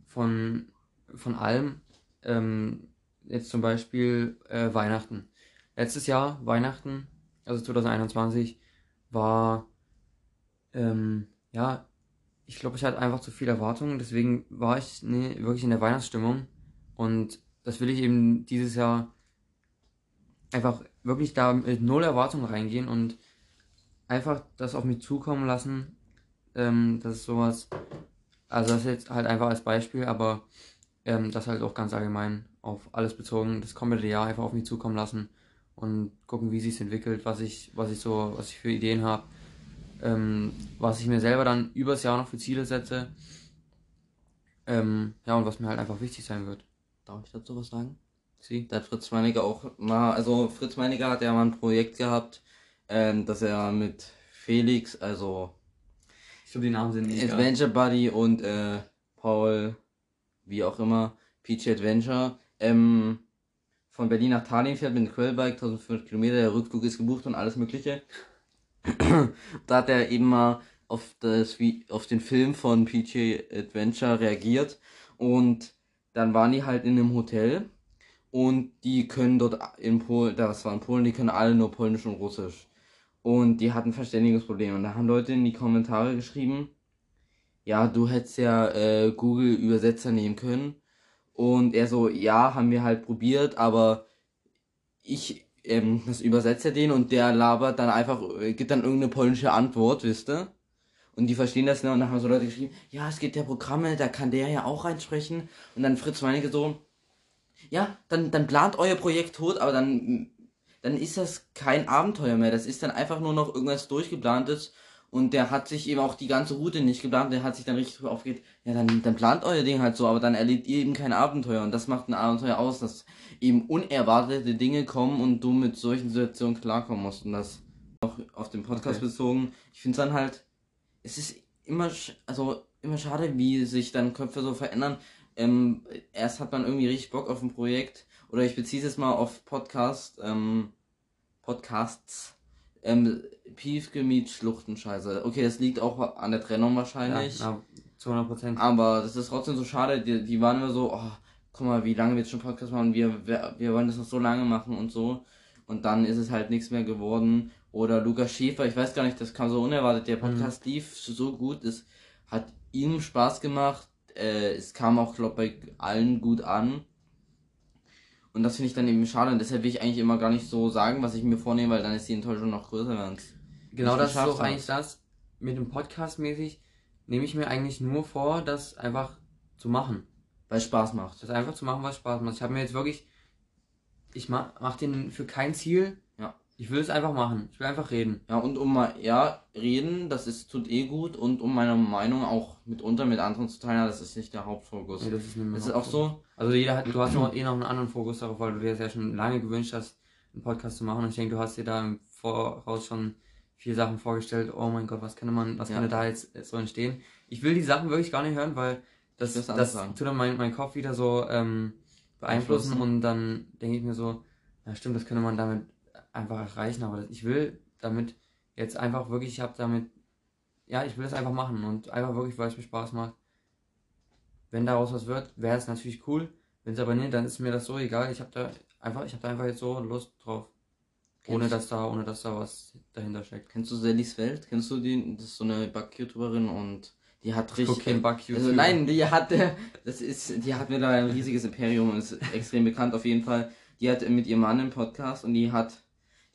von, von allem. Ähm, jetzt zum Beispiel äh, Weihnachten. Letztes Jahr, Weihnachten, also 2021, war, ähm, ja, ich glaube, ich hatte einfach zu viel Erwartungen, deswegen war ich nee, wirklich in der Weihnachtsstimmung und das will ich eben dieses Jahr einfach wirklich da mit null Erwartungen reingehen und einfach das auf mich zukommen lassen. Ähm, das ist sowas, also das ist jetzt halt einfach als Beispiel, aber ähm, das halt auch ganz allgemein auf alles bezogen, das komplette Jahr einfach auf mich zukommen lassen und gucken, wie sich entwickelt, was ich, was ich so, was ich für Ideen habe, ähm, was ich mir selber dann übers Jahr noch für Ziele setze. Ähm, ja, und was mir halt einfach wichtig sein wird. Darf ich dazu was sagen? Sie? Da hat Fritz Meinecke auch mal, also Fritz Meinecke hat ja mal ein Projekt gehabt, ähm, dass er mit Felix, also Ich glaube, die Namen sind nicht. Adventure Buddy und äh, Paul, wie auch immer, Peach Adventure, ähm, von Berlin nach Tallinn fährt mit dem Quellbike, 1500 Kilometer, der Rückflug ist gebucht und alles mögliche. (clears throat) da hat er eben mal auf das, wie, auf den Film von PJ Adventure reagiert und dann waren die halt in einem Hotel und die können dort in Polen, das war in Polen, die können alle nur Polnisch und Russisch. Und die hatten Verständigungsprobleme. Und da haben Leute in die Kommentare geschrieben, ja, du hättest ja äh, Google Übersetzer nehmen können. Und er so, ja, haben wir halt probiert, aber ich, ähm, das übersetzt er den und der labert dann einfach, äh, gibt dann irgendeine polnische Antwort, wisst ihr? Und die verstehen das nicht und dann haben so Leute geschrieben, ja, es gibt ja Programme, da kann der ja auch reinsprechen. Und dann Fritz Meinecke so, ja, dann, dann plant euer Projekt tot, aber dann, dann ist das kein Abenteuer mehr. Das ist dann einfach nur noch irgendwas durchgeplantes. Und der hat sich eben auch die ganze Route nicht geplant. Der hat sich dann richtig aufgeregt. Ja, dann, dann plant euer Ding halt so, aber dann erlebt ihr eben kein Abenteuer. Und das macht ein Abenteuer aus, dass eben unerwartete Dinge kommen und du mit solchen Situationen klarkommen musst. Und das auch auf den Podcast Okay. bezogen. Ich finde dann halt, es ist immer, also immer schade, wie sich dann Köpfe so verändern. Ähm, erst hat man irgendwie richtig Bock auf ein Projekt. Oder ich beziehe es mal auf Podcast, ähm, Podcasts. Ähm, Piefgemiet, Schluchtenscheiße. Okay, das liegt auch an der Trennung wahrscheinlich. Ja, zu 100 Prozent. Aber das ist trotzdem so schade. Die, die waren immer so, oh, guck mal, wie lange wir jetzt schon Podcast machen. Wir, wir, wir wollen das noch so lange machen und so. Und dann ist es halt nichts mehr geworden. Oder Lukas Schäfer, ich weiß gar nicht, das kam so unerwartet. Der Podcast lief so gut. Es hat ihm Spaß gemacht. Äh, es kam auch, glaube bei allen gut an. Und das finde ich dann eben schade. Und deshalb will ich eigentlich immer gar nicht so sagen, was ich mir vornehme, weil dann ist die Enttäuschung noch größer. wenn's Genau das ist auch eigentlich das. Mit dem Podcast mäßig nehme ich mir eigentlich nur vor, das einfach zu machen. Weil es Spaß macht. Das einfach zu machen, was Spaß macht. Ich habe mir jetzt wirklich, ich mach, mach den für kein Ziel. Ich will es einfach machen. Ich will einfach reden. Ja, und um mal, ja, reden, das ist, tut eh gut und um meine Meinung auch mitunter mit anderen zu teilen, das ist nicht der Hauptfokus. Nee, das ist nicht das ist auch so, Also jeder hat, du hast noch eh noch einen anderen Fokus darauf, weil du dir das ja schon lange gewünscht hast, einen Podcast zu machen. Und ich denke, du hast dir da im Voraus schon viele Sachen vorgestellt. Oh mein Gott, was kann man, was Ja. kann da jetzt so entstehen? Ich will die Sachen wirklich gar nicht hören, weil das, das tut dann mein, mein Kopf wieder so ähm, beeinflussen Beeinflussen. und dann denke ich mir so, ja stimmt, das könnte man damit einfach erreichen. Aber ich will damit jetzt einfach wirklich, ich habe damit, ja, ich will das einfach machen und einfach wirklich, weil es mir Spaß macht. Wenn daraus was wird, wäre es natürlich cool. Wenn es aber nicht, dann ist mir das so egal. Ich habe da einfach, ich habe da einfach jetzt so Lust drauf. Ohne dass da, ohne dass da was dahinter steckt. Kennst du Sallys Welt? Kennst du die? Das ist so eine Back-YouTuberin und die hat Ich richtig. keinen Bug Also nein, die hat, das ist, die hat mittlerweile ein riesiges Imperium und ist extrem bekannt auf jeden Fall. Die hat mit ihrem Mann einen Podcast und die hat,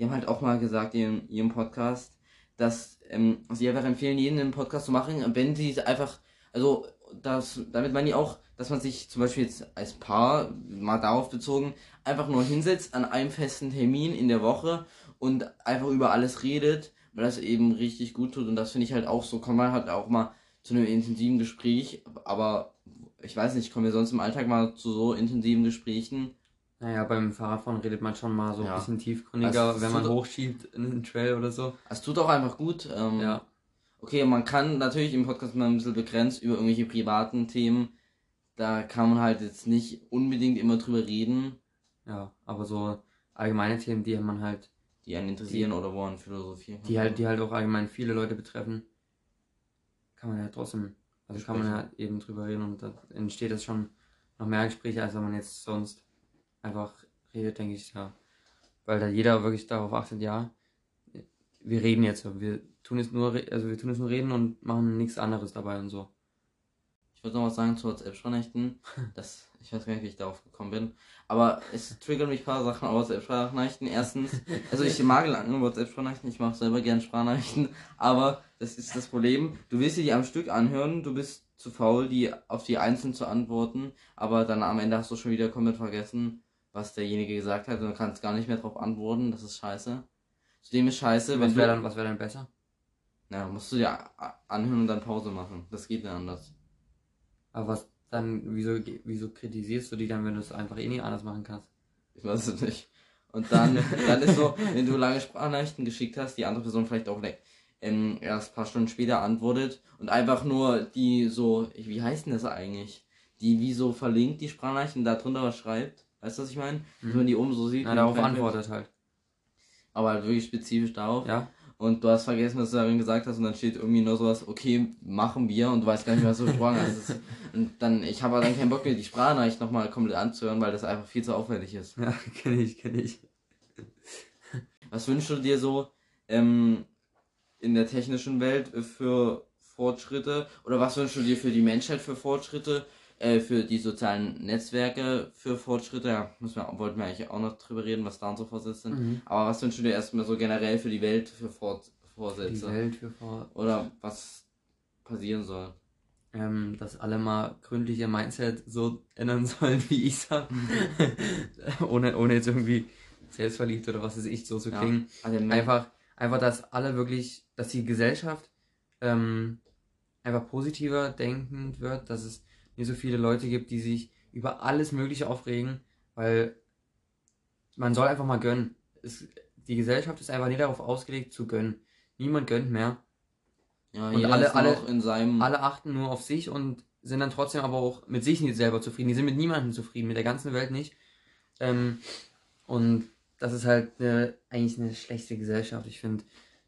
die haben halt auch mal gesagt in ihrem Podcast, dass ähm, sie einfach empfehlen, jeden einen Podcast zu machen, wenn sie einfach, also das, damit meine ich auch, dass man sich zum Beispiel jetzt als Paar, mal darauf bezogen, einfach nur hinsetzt an einem festen Termin in der Woche und einfach über alles redet, weil das eben richtig gut tut und das finde ich halt auch so, kann man halt auch mal zu einem intensiven Gespräch, aber ich weiß nicht, kommen wir sonst im Alltag mal zu so intensiven Gesprächen? Naja, beim Fahrradfahren redet man schon mal so Ja. ein bisschen tiefgründiger, Also, wenn man hochschiebt in den Trail oder so. Es tut auch einfach gut. Ähm, Ja. Okay, man kann natürlich im Podcast mal ein bisschen begrenzt über irgendwelche privaten Themen. Da kann man halt jetzt nicht unbedingt immer drüber reden, Ja, aber so allgemeine Themen, die man halt, die einen interessieren oder wo man philosophieren die halt, die halt auch allgemein viele Leute betreffen, kann man ja trotzdem, also kann man ja eben drüber reden und da entsteht das schon noch mehr Gespräche, als wenn man jetzt sonst einfach redet, denke ich, ja. Weil da jeder wirklich darauf achtet, ja, wir reden jetzt, so, wir tun es nur, also wir tun es nur reden und machen nichts anderes dabei und so. Ich wollte noch was sagen zu WhatsApp-Sprachnachrichten. (laughs) Das, ich weiß gar nicht, wie ich darauf gekommen bin. Aber es triggern mich ein paar Sachen auf WhatsApp-Sprachnachrichten. Erstens, also ich mag lange WhatsApp-Sprachnachrichten, ich mache selber gern Sprachnachrichten, aber das ist das Problem. Du willst dir die am Stück anhören, du bist zu faul, die auf die einzeln zu antworten, aber dann am Ende hast du schon wieder komplett vergessen, was derjenige gesagt hat und du kannst gar nicht mehr drauf antworten. Das ist scheiße. Zudem ist scheiße, wenn Was wäre dann, was wäre dann besser? na, musst du dir anhören und dann Pause machen. Das geht nicht anders. Aber was dann, wieso, wieso kritisierst du die dann, wenn du es einfach eh nicht anders machen kannst? Ich weiß es nicht. Und dann, dann ist so, wenn du lange Sprachnachrichten geschickt hast, die andere Person vielleicht auch ne, ähm, erst ein paar Stunden später antwortet und einfach nur die so, wie heißt denn das eigentlich? Die wie so verlinkt, die Sprachnachrichten, da drunter was schreibt. Weißt du, was ich meine? Dass man die oben so sieht. Na, darauf Fanpage. antwortet halt. Aber halt wirklich spezifisch darauf. Ja? Und du hast vergessen, was du darin gesagt hast und dann steht irgendwie nur sowas, okay, machen wir und du weißt gar nicht, was du gesprochen hast. (laughs) Und dann, ich habe dann keinen Bock mehr, die Sprachnachricht nochmal komplett anzuhören, weil das einfach viel zu aufwendig ist. Ja, (laughs) kenne ich, kenne ich. Was wünschst du dir so ähm, in der technischen Welt für Fortschritte? Oder was wünschst du dir für die Menschheit für Fortschritte? Äh, für die sozialen Netzwerke für Fortschritte? Ja, müssen wir, wollten wir eigentlich auch noch drüber reden, was da unsere Vorsätze sind. Mhm. Aber was wünschst du dir erstmal so generell für die Welt für Fort Die Vorsätze? Welt für vor. Oder was passieren soll? Ähm, dass alle mal gründlich ihr Mindset so ändern sollen, wie ich's hab. (laughs) ohne, ohne jetzt irgendwie selbstverliebt oder was weiß ich, so zu Ja. klingen. Also, Einfach, einfach, dass alle wirklich, dass die Gesellschaft ähm, einfach positiver denkend wird, dass es nicht so viele Leute gibt, die sich über alles Mögliche aufregen, weil man soll einfach mal gönnen. Es, die Gesellschaft ist einfach nicht darauf ausgelegt zu gönnen. Niemand gönnt mehr. ja, und alle- alle- noch in seinem. Alle achten nur auf sich und sind dann trotzdem aber auch mit sich nicht selber zufrieden. Die sind mit niemandem zufrieden, mit der ganzen Welt nicht. Ähm, und das ist halt eine, eigentlich eine schlechte Gesellschaft. Ich finde,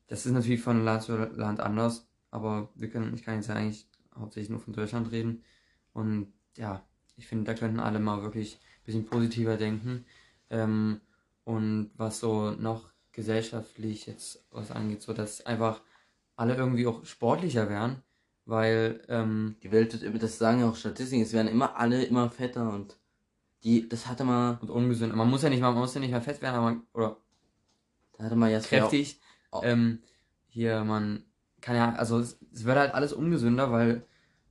das ist natürlich von Land zu Land anders, aber wir können, ich kann jetzt ja eigentlich hauptsächlich nur von Deutschland reden. Und ja, ich finde, da könnten alle mal wirklich ein bisschen positiver denken. Ähm, und was so noch gesellschaftlich jetzt was angeht, so dass einfach alle irgendwie auch sportlicher werden, weil ähm, Die Welt wird immer, das sagen ja auch Statistiken, es werden immer alle immer fetter und die, das hatte mal, und ungesund. Man muss ja nicht mal, man muss ja nicht mal fett werden, aber man, oder da hatte mal Jasper kräftig. auch- Ähm, hier, man kann ja, also es, es wird halt alles ungesünder, weil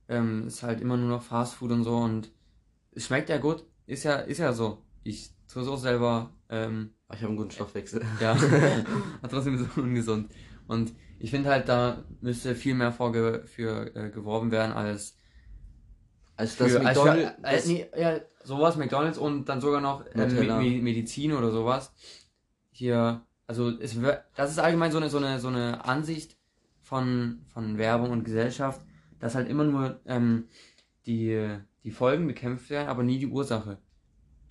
ähm, es halt immer nur noch Fast Food und so und es schmeckt ja gut, ist ja, ist ja so. Ich tue es auch selber, ähm, Ich habe einen guten Stoffwechsel. ja, (laughs) aber trotzdem so ungesund. Und ich finde halt, da müsste viel mehr vorge für äh, geworben werden als Also das für, als für, McDonald's, äh, das, nee, ja, sowas, McDonalds und dann sogar noch äh. Me Me Medizin oder sowas. Hier, also es das ist allgemein so eine, so eine, so eine Ansicht von, von Werbung und Gesellschaft, dass halt immer nur ähm, die, die Folgen bekämpft werden, aber nie die Ursache.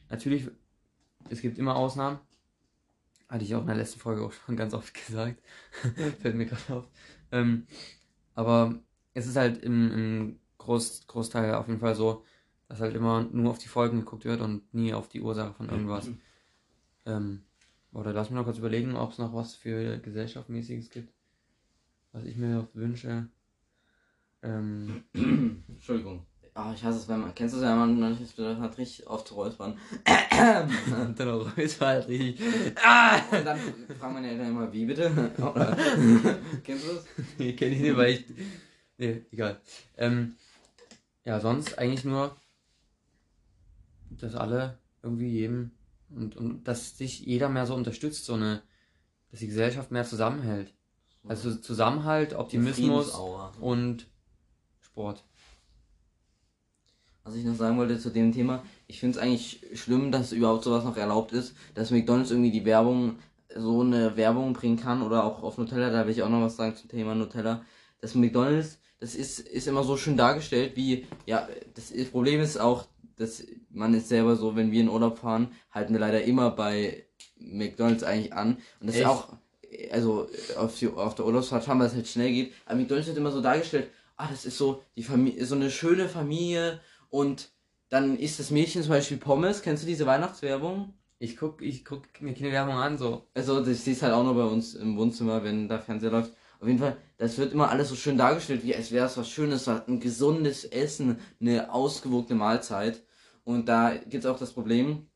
Natürlich, es gibt immer Ausnahmen, Hatte ich auch in der letzten Folge auch schon (laughs) ganz oft gesagt. (laughs) Fällt mir gerade auf. Ähm, aber es ist halt im, im Groß, Großteil auf jeden Fall so, dass halt immer nur auf die Folgen geguckt wird und nie auf die Ursache von irgendwas. Ähm, oder lass mich noch kurz überlegen, ob es noch was für Gesellschaftmäßiges gibt, was ich mir wünsche. Ähm, (clears throat) Entschuldigung. Ah, ich hasse es, wenn man. Kennst du es, wenn man manchmal hat richtig oft zu räuspern? (clears throat) und dann auch halt richtig. Ah! Und dann fragen meine Eltern immer, wie bitte? (laughs) Kennst du das? Nee, kenn ich nicht, weil ich. Nee, egal. Ähm, ja, sonst eigentlich nur, dass alle irgendwie jedem und, und dass sich jeder mehr so unterstützt, so eine, dass die Gesellschaft mehr zusammenhält. Also Zusammenhalt, Optimismus und Sport. Was ich noch sagen wollte zu dem Thema, ich finde es eigentlich schlimm, dass überhaupt sowas noch erlaubt ist, dass McDonalds irgendwie die Werbung, so eine Werbung bringen kann oder auch auf Nutella, da will ich auch noch was sagen zum Thema Nutella. Das McDonalds, das ist, ist immer so schön dargestellt, wie, ja, das ist- Problem ist auch, dass man ist selber so, wenn wir in Urlaub fahren, halten wir leider immer bei McDonalds eigentlich an. Und das ist Echt? auch, also auf, die, auf der Urlaubsfahrt fahren, weil es halt schnell geht. Aber McDonalds wird immer so dargestellt, ah, das ist so die Familie, so eine schöne Familie und dann isst das Mädchen zum Beispiel Pommes. Kennst du diese Weihnachtswerbung? Ich guck, ich guck mir keine Werbung an, so. Also, das siehst halt auch noch bei uns im Wohnzimmer, wenn da Fernseher läuft. Auf jeden Fall, das wird immer alles so schön dargestellt, wie als wäre es was Schönes, was- ein gesundes Essen, eine ausgewogene Mahlzeit. Und da gibt's auch das Problem,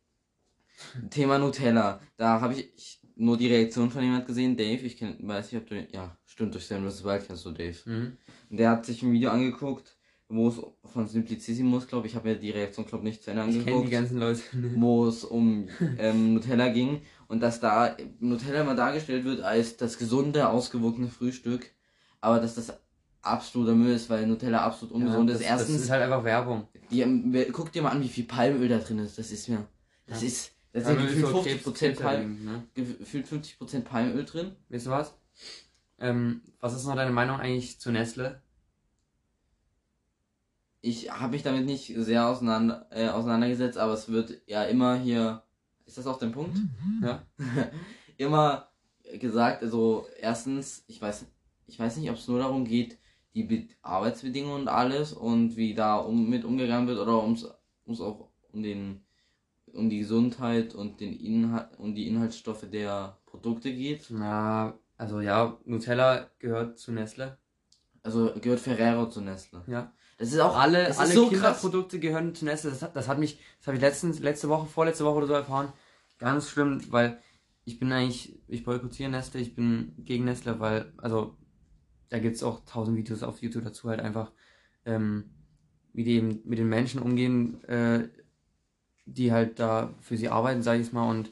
Thema Nutella. Da habe ich nur die Reaktion von jemand gesehen, Dave, ich kenn, weiß nicht, ob du, ja, stimmt, durch Sam vs. Wild kennst du Dave. Mhm. Und der hat sich ein Video angeguckt, wo es von Simplicissimus, glaube ich, habe mir die Reaktion, glaube nicht zu Ende Ich kenne die angeguckt ganzen Leute. wo es um ähm, Nutella ging und dass da Nutella immer dargestellt wird als das gesunde, ausgewogene Frühstück, aber dass das absoluter Müll ist, weil Nutella absolut ungesund das, ist. Erstens, Das ist halt einfach Werbung. die, guck dir mal an, wie viel Palmöl da drin ist. Das ist mir, das Ja. ist, da Ja, sind gefühlt so 50 Krebs- Prozent Palm, Krebserregend, ne? gefühlt 50 Prozent Palmöl drin. Weißt du was? Ähm, was ist noch deine Meinung eigentlich zu Nestle? Ich habe mich damit nicht sehr auseinander, äh, auseinandergesetzt, aber es wird ja immer hier, ist das auch dein Punkt? Ja. (laughs) immer gesagt, also erstens, ich weiß, ich weiß nicht, ob es nur darum geht, die Be Arbeitsbedingungen und alles und wie da um, mit umgegangen wird oder ums, ums auch um den um die Gesundheit und den Inhalt und die Inhaltsstoffe der Produkte geht. Na, also ja, Nutella gehört zu Nestle. Also gehört Ferrero zu Nestle. Ja. Das ist auch alle alle so krass. Kinderprodukte gehören zu Nestle. Das hat, das hat mich, das habe ich letztens, letzte Woche, vorletzte Woche oder so erfahren. Ganz schlimm, weil ich bin eigentlich, ich boykottiere Nestle, ich bin gegen Nestle, weil, also, da gibt's auch tausend Videos auf YouTube dazu halt einfach, ähm, wie die eben mit den Menschen umgehen, äh, die halt da für sie arbeiten, sage ich mal, und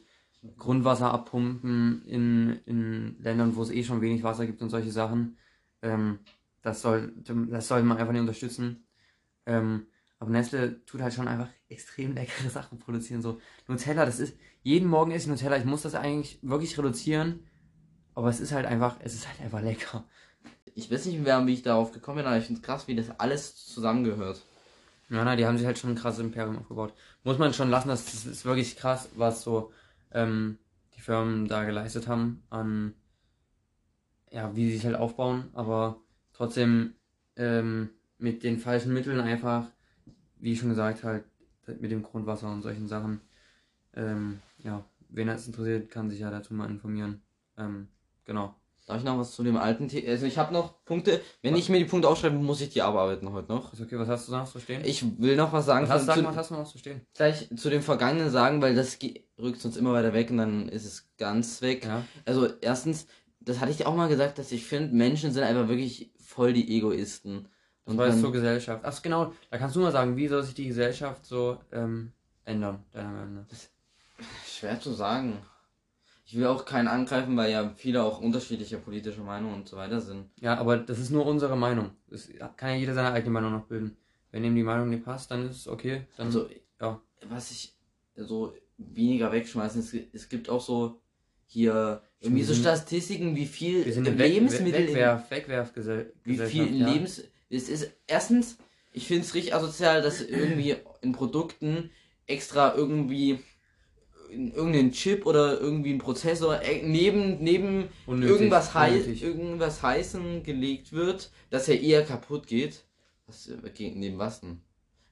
Grundwasser abpumpen in, in Ländern, wo es eh schon wenig Wasser gibt und solche Sachen. Ähm, das soll, das soll man einfach nicht unterstützen. Ähm, aber Nestle tut halt schon einfach extrem leckere Sachen produzieren. So Nutella, das ist, jeden Morgen esse ich Nutella. Ich muss das eigentlich wirklich reduzieren. Aber es ist halt einfach, es ist halt einfach lecker. Ich weiß nicht mehr, wie ich darauf gekommen bin, aber ich finde es krass, wie das alles zusammengehört. Ja, na, die haben sich halt schon ein krasses Imperium aufgebaut. Muss man schon lassen, das, ist wirklich krass, was so ähm, die Firmen da geleistet haben an, ja, wie sie sich halt aufbauen, aber trotzdem ähm, mit den falschen Mitteln einfach, wie schon gesagt, halt mit dem Grundwasser und solchen Sachen. Ähm, ja, wen das interessiert, kann sich ja dazu mal informieren. Ähm, genau. Darf ich noch was zu dem alten Thema? Also ich habe noch Punkte. Wenn ich mir die Punkte aufschreibe, muss ich die abarbeiten heute noch. Ist okay, was hast du noch zu stehen? Ich will noch was sagen. was hast, zu, sag zu, mal, was hast du noch zu stehen? gleich zu dem Vergangenen sagen, weil das rückt uns immer weiter weg und dann ist es ganz weg. Ja. Also erstens, das hatte ich dir auch mal gesagt, dass ich finde, Menschen sind einfach wirklich voll die Egoisten. Und jetzt dann- zur Gesellschaft. Ach genau, da kannst du mal sagen, wie soll sich die Gesellschaft so ähm, ändern, deiner Meinung nach? Schwer zu sagen. Ich will auch keinen angreifen, weil ja viele auch unterschiedliche politische Meinungen und so weiter sind. Ja, aber das ist nur unsere Meinung. Es kann ja jeder seine eigene Meinung noch bilden. Wenn ihm die Meinung nicht passt, dann ist es okay. Dann, Also, ja. was ich so weniger wegschmeißen, es, es gibt auch so hier irgendwie so Statistiken, wie viel wir sind Lebensmittel in- Wegwerf, Wegwerfgesellschaft. wie viel in ja. Lebens es ist erstens ich finde es richtig asozial dass irgendwie in Produkten extra irgendwie irgendeinen Chip oder irgendwie einen Prozessor äh, neben, neben Unnötig, irgendwas, hei irgendwas heißen gelegt wird, dass er eher kaputt geht. Was, äh, neben was denn?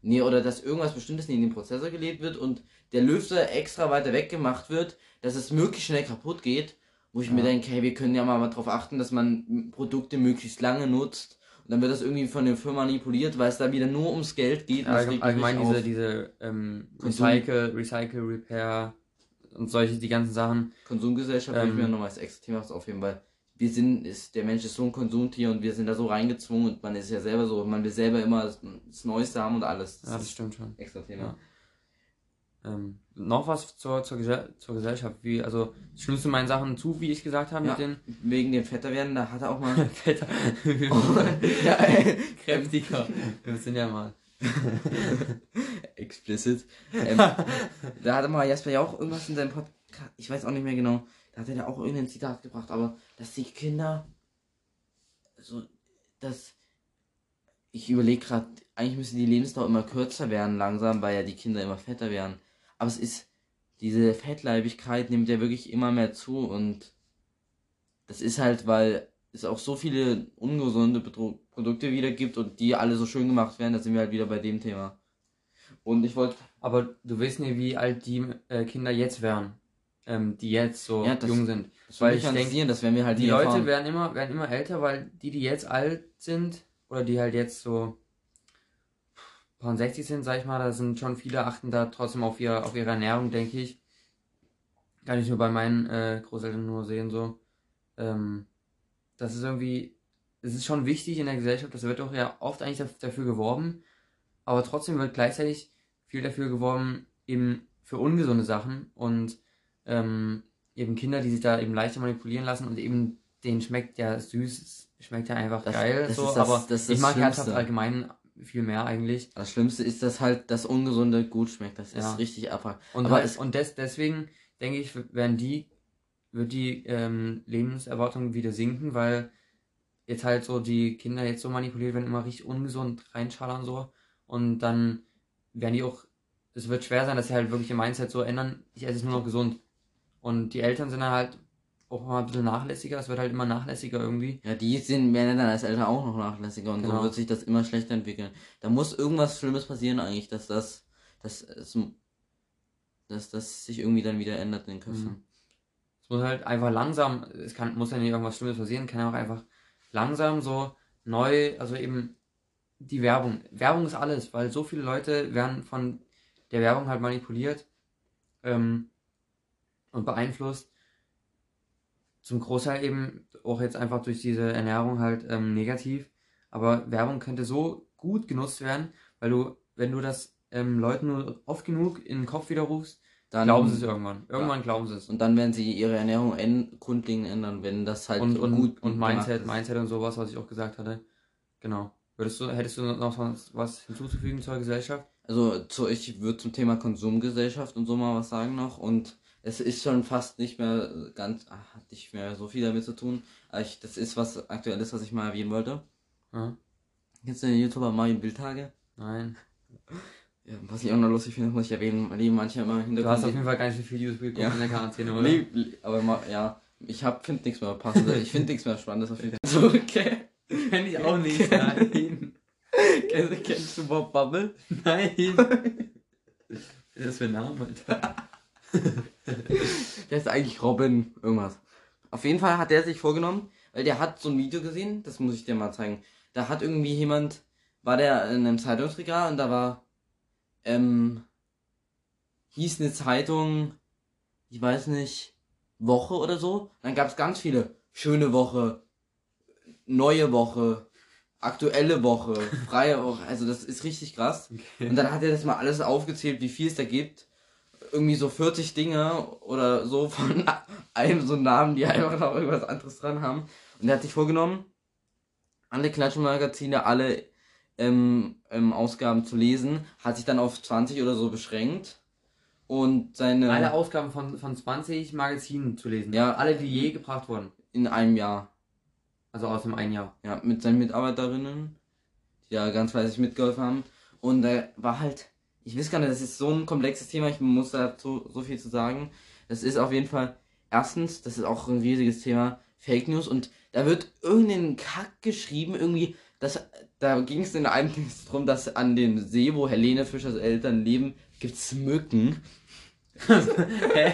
Nee, oder dass irgendwas Bestimmtes neben den Prozessor gelegt wird und der Lüfter extra weiter weggemacht wird, dass es möglichst schnell kaputt geht. Wo ich Ja. mir denke, hey, wir können ja mal darauf achten, dass man Produkte möglichst lange nutzt. Und dann wird das irgendwie von der Firma manipuliert, weil es da wieder nur ums Geld geht. das Allgemein, richtig diese, diese ähm, Recycle, Recycle, Repair und solche, die ganzen Sachen. Konsumgesellschaft würde ich Ähm, mir nochmal als extra Thema aufheben, weil wir sind, ist, der Mensch ist so ein Konsumtier und wir sind da so reingezwungen und man ist ja selber so, man will selber immer das, Neueste haben und alles. Das Ja, das stimmt schon. extra Thema. Ja. Ähm, noch was zur, zur, Gesell zur Gesellschaft. Wie, also stimmst du meinen Sachen zu, wie ich gesagt habe, Ja. mit den Wegen dem Fetter werden, da hat er auch mal. (laughs) Fetter, (laughs) ja, ey, (laughs) kräftiger. Wir sind ja mal. (laughs) explicit. Ähm, da hatte mal Jasper ja auch irgendwas in seinem Podcast, ich weiß auch nicht mehr genau, da hat er da auch irgendein Zitat gebracht, aber dass die Kinder so, dass ich überlege gerade, eigentlich müsste die Lebensdauer immer kürzer werden langsam, weil ja die Kinder immer fetter werden. Aber es ist, diese Fettleibigkeit nimmt ja wirklich immer mehr zu und das ist halt, weil es auch so viele ungesunde Bedro Produkte wieder gibt und die alle so schön gemacht werden, da sind wir halt wieder bei dem Thema. Und ich wollte, Aber du weißt nicht, wie alt die äh, Kinder jetzt wären. Ähm, die jetzt so Ja, das- jung sind. das Weil ich ich denk, fantasieren, das werden wir halt Die Leute erfahren. werden immer, werden immer älter, weil die, die jetzt alt sind, oder die halt jetzt so paar 60 sind, sag ich mal, da sind schon viele, achten da trotzdem auf, ihr, auf ihre Ernährung, denke ich. Kann ich nur bei meinen äh, Großeltern nur sehen, so. Ähm, das ist irgendwie, es ist schon wichtig in der Gesellschaft, das wird auch ja oft eigentlich daf- dafür geworben, aber trotzdem wird gleichzeitig viel dafür geworben, eben für ungesunde Sachen und ähm, eben Kinder, die sich da eben leichter manipulieren lassen und eben denen schmeckt ja süß, schmeckt ja einfach Das- geil, das so, das- aber ich mag herzhaft allgemein viel mehr eigentlich. Das Schlimmste ist, dass halt das Ungesunde gut schmeckt. Das Ja. ist richtig abhakt. Und, Aber halt, und des, deswegen denke ich, werden die, wird die ähm, Lebenserwartung wieder sinken, weil jetzt halt so die Kinder jetzt so manipuliert werden, immer richtig ungesund reinschallern so. Und dann werden die auch, es wird schwer sein, dass sie halt wirklich ihr Mindset so ändern, ich esse es nur noch gesund. Und die Eltern sind dann halt auch mal ein bisschen nachlässiger, es wird halt immer nachlässiger irgendwie. Ja, die sind, werden dann als Eltern auch noch nachlässiger und Genau. so wird sich das immer schlechter entwickeln. Da muss irgendwas Schlimmes passieren eigentlich, dass das, dass dass das sich irgendwie dann wieder ändert in den Köpfen. Mhm. Es muss halt einfach langsam, es kann, muss ja nicht irgendwas Schlimmes passieren, kann ja auch einfach langsam so neu, also eben die Werbung. Werbung ist alles, weil so viele Leute werden von der Werbung halt manipuliert ähm, und beeinflusst. Zum Großteil eben auch jetzt einfach durch diese Ernährung halt ähm, negativ. Aber Werbung könnte so gut genutzt werden, weil du, wenn du das ähm, Leuten nur oft genug in den Kopf widerrufst, Dann, glauben sie es irgendwann. Irgendwann glauben sie es. Und dann werden sie ihre Ernährung en grundlegend ändern, wenn das halt und, und, gut und Mindset. Mindset und sowas, was ich auch gesagt hatte. Genau. Würdest du, hättest du noch was, hinzuzufügen zur Gesellschaft? Also zu, ich würde zum Thema Konsumgesellschaft und so mal was sagen noch und es ist schon fast nicht mehr ganz, ach, hat nicht mehr so viel damit zu tun. Ich, das ist was Aktuelles, was ich mal erwähnen wollte. Ja? Kennst du den YouTuber Mario Bildtage? Nein. Ja, was ich auch noch lustig finde, muss ich erwähnen, weil die manche immer Du hast auf Hintergrund. jeden Fall gar nicht so viele Videos geguckt Ja. in der Quarantäne, (laughs) oder? Nee, aber ma, ja, ich hab finde nichts mehr passendes. (laughs) Ich finde nichts mehr spannendes auf jeden Fall. So, (laughs) okay. Kenn ich auch nicht. Nein. Kennst, kennst du Bob Bubble? Nein. Was ist das für ein Name, Alter? Der ist eigentlich Robin irgendwas. Auf jeden Fall hat der sich vorgenommen, weil der hat so ein Video gesehen, das muss ich dir mal zeigen. Da hat irgendwie jemand, war der in einem Zeitungsregal und da war, ähm, hieß eine Zeitung, ich weiß nicht, Woche oder so. Dann gab es ganz viele. Schöne Woche, neue Woche, aktuelle Woche, (laughs) freie Woche. Also das ist richtig krass. Und dann hat er das mal alles aufgezählt, wie viel es da gibt. Irgendwie so 40 Dinge oder so von (laughs) einem so Namen, die einfach noch irgendwas anderes dran haben. Und er hat sich vorgenommen, alle Klatschmagazine, alle ähm, ähm, Ausgaben zu lesen, hat sich dann auf 20 oder so beschränkt. Und seine Alle Ausgaben von, von 20 Magazinen zu lesen. Ja. Alle, die je gebracht wurden. in einem Jahr. Also aus dem einen Jahr. Ja, mit seinen Mitarbeiterinnen, die da ganz fleißig mitgeholfen haben. Und er war halt ich weiß gar nicht, das ist so ein komplexes Thema, ich muss dazu so viel zu sagen. Das ist auf jeden Fall, erstens, das ist auch ein riesiges Thema, Fake News und da wird irgendein Kack geschrieben, irgendwie, das, da ging es in einem (laughs) darum, dass an dem See, wo Helene Fischers Eltern leben, gibt's Mücken. (laughs) Hä? (laughs)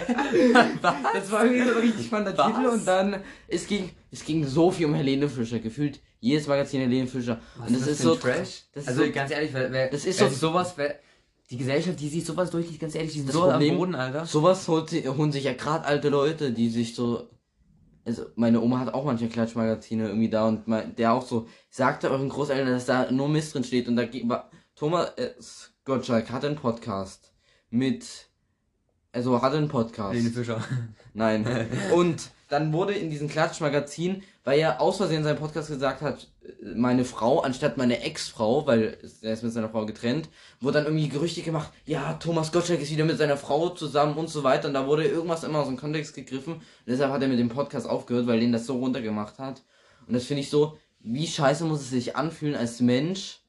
das war irgendwie so richtig von der Titel und dann, es ging, es ging so viel um Helene Fischer, gefühlt jedes Magazin Helene Fischer. Was und das, ist so Trash. Das ist also so, ganz ehrlich, wer, wer, das ist wer so- sowas, wer, die Gesellschaft, die sieht sowas durch, ganz ehrlich, die sind Das so am Boden, Alter. sowas holt, holen sich ja gerade alte Leute, die sich so, also meine Oma hat auch manche Klatschmagazine irgendwie da und mein, der auch so sagte euren Großeltern, dass da nur Mist drin steht und da ge- war Thomas äh, Gottschalk hat einen Podcast mit, also hat einen Podcast. Helene Fischer. Nein. (laughs) Und dann wurde in diesem Klatschmagazin, weil er aus Versehen in seinem Podcast gesagt hat, meine Frau anstatt meine Ex-Frau, weil er ist mit seiner Frau getrennt, wurde dann irgendwie Gerüchte gemacht, ja, Thomas Gottschalk ist wieder mit seiner Frau zusammen und so weiter. Und da wurde irgendwas immer aus dem Kontext gegriffen. Und deshalb hat er mit dem Podcast aufgehört, weil den das so runtergemacht hat. Und das finde ich so, wie scheiße muss es sich anfühlen als Mensch,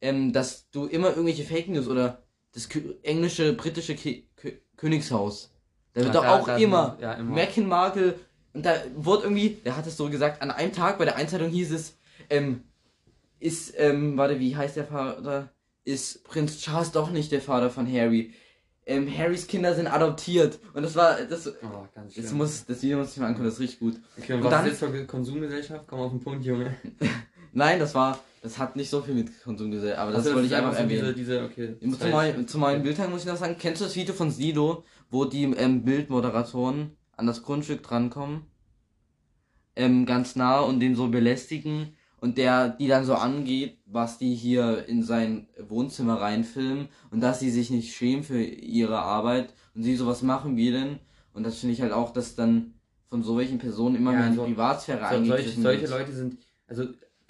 ähm, dass du immer irgendwelche Fake News oder das englische, britische Ki Kö Königshaus. Da wird doch auch da- immer, ja, immer. Meghan Markle und da wurde irgendwie, der hat es so gesagt, an einem Tag bei der Einzeitung hieß es, ähm, ist, ähm, warte, wie heißt der Vater? Ist Prinz Charles doch nicht der Vater von Harry? Ähm, Harrys Kinder sind adoptiert. Und das war, das, Oh, ganz schön. das muss, das Video muss ich mir angucken, das ist richtig gut. Okay, und Und was dann- ist jetzt für Konsumgesellschaft? Komm auf den Punkt, Junge. (laughs) Nein, das war, das hat nicht so viel mit Konsum gesehen, aber das Also, wollte ich einfach erwähnen. Diese, diese, okay. Zu, mein, zu meinen Bildtagen muss ich noch sagen, kennst du das Video von Sido, wo die ähm, Bildmoderatoren an das Grundstück drankommen? Ähm, ganz nah und den so belästigen und der die dann so angeht, was die hier in sein Wohnzimmer reinfilmen und dass sie sich nicht schämen für ihre Arbeit und sie sowas machen wie denn und das finde ich halt auch, dass dann von solchen Personen immer Ja, mehr in die so- Privatsphäre So, solche, solche. Leute sind, also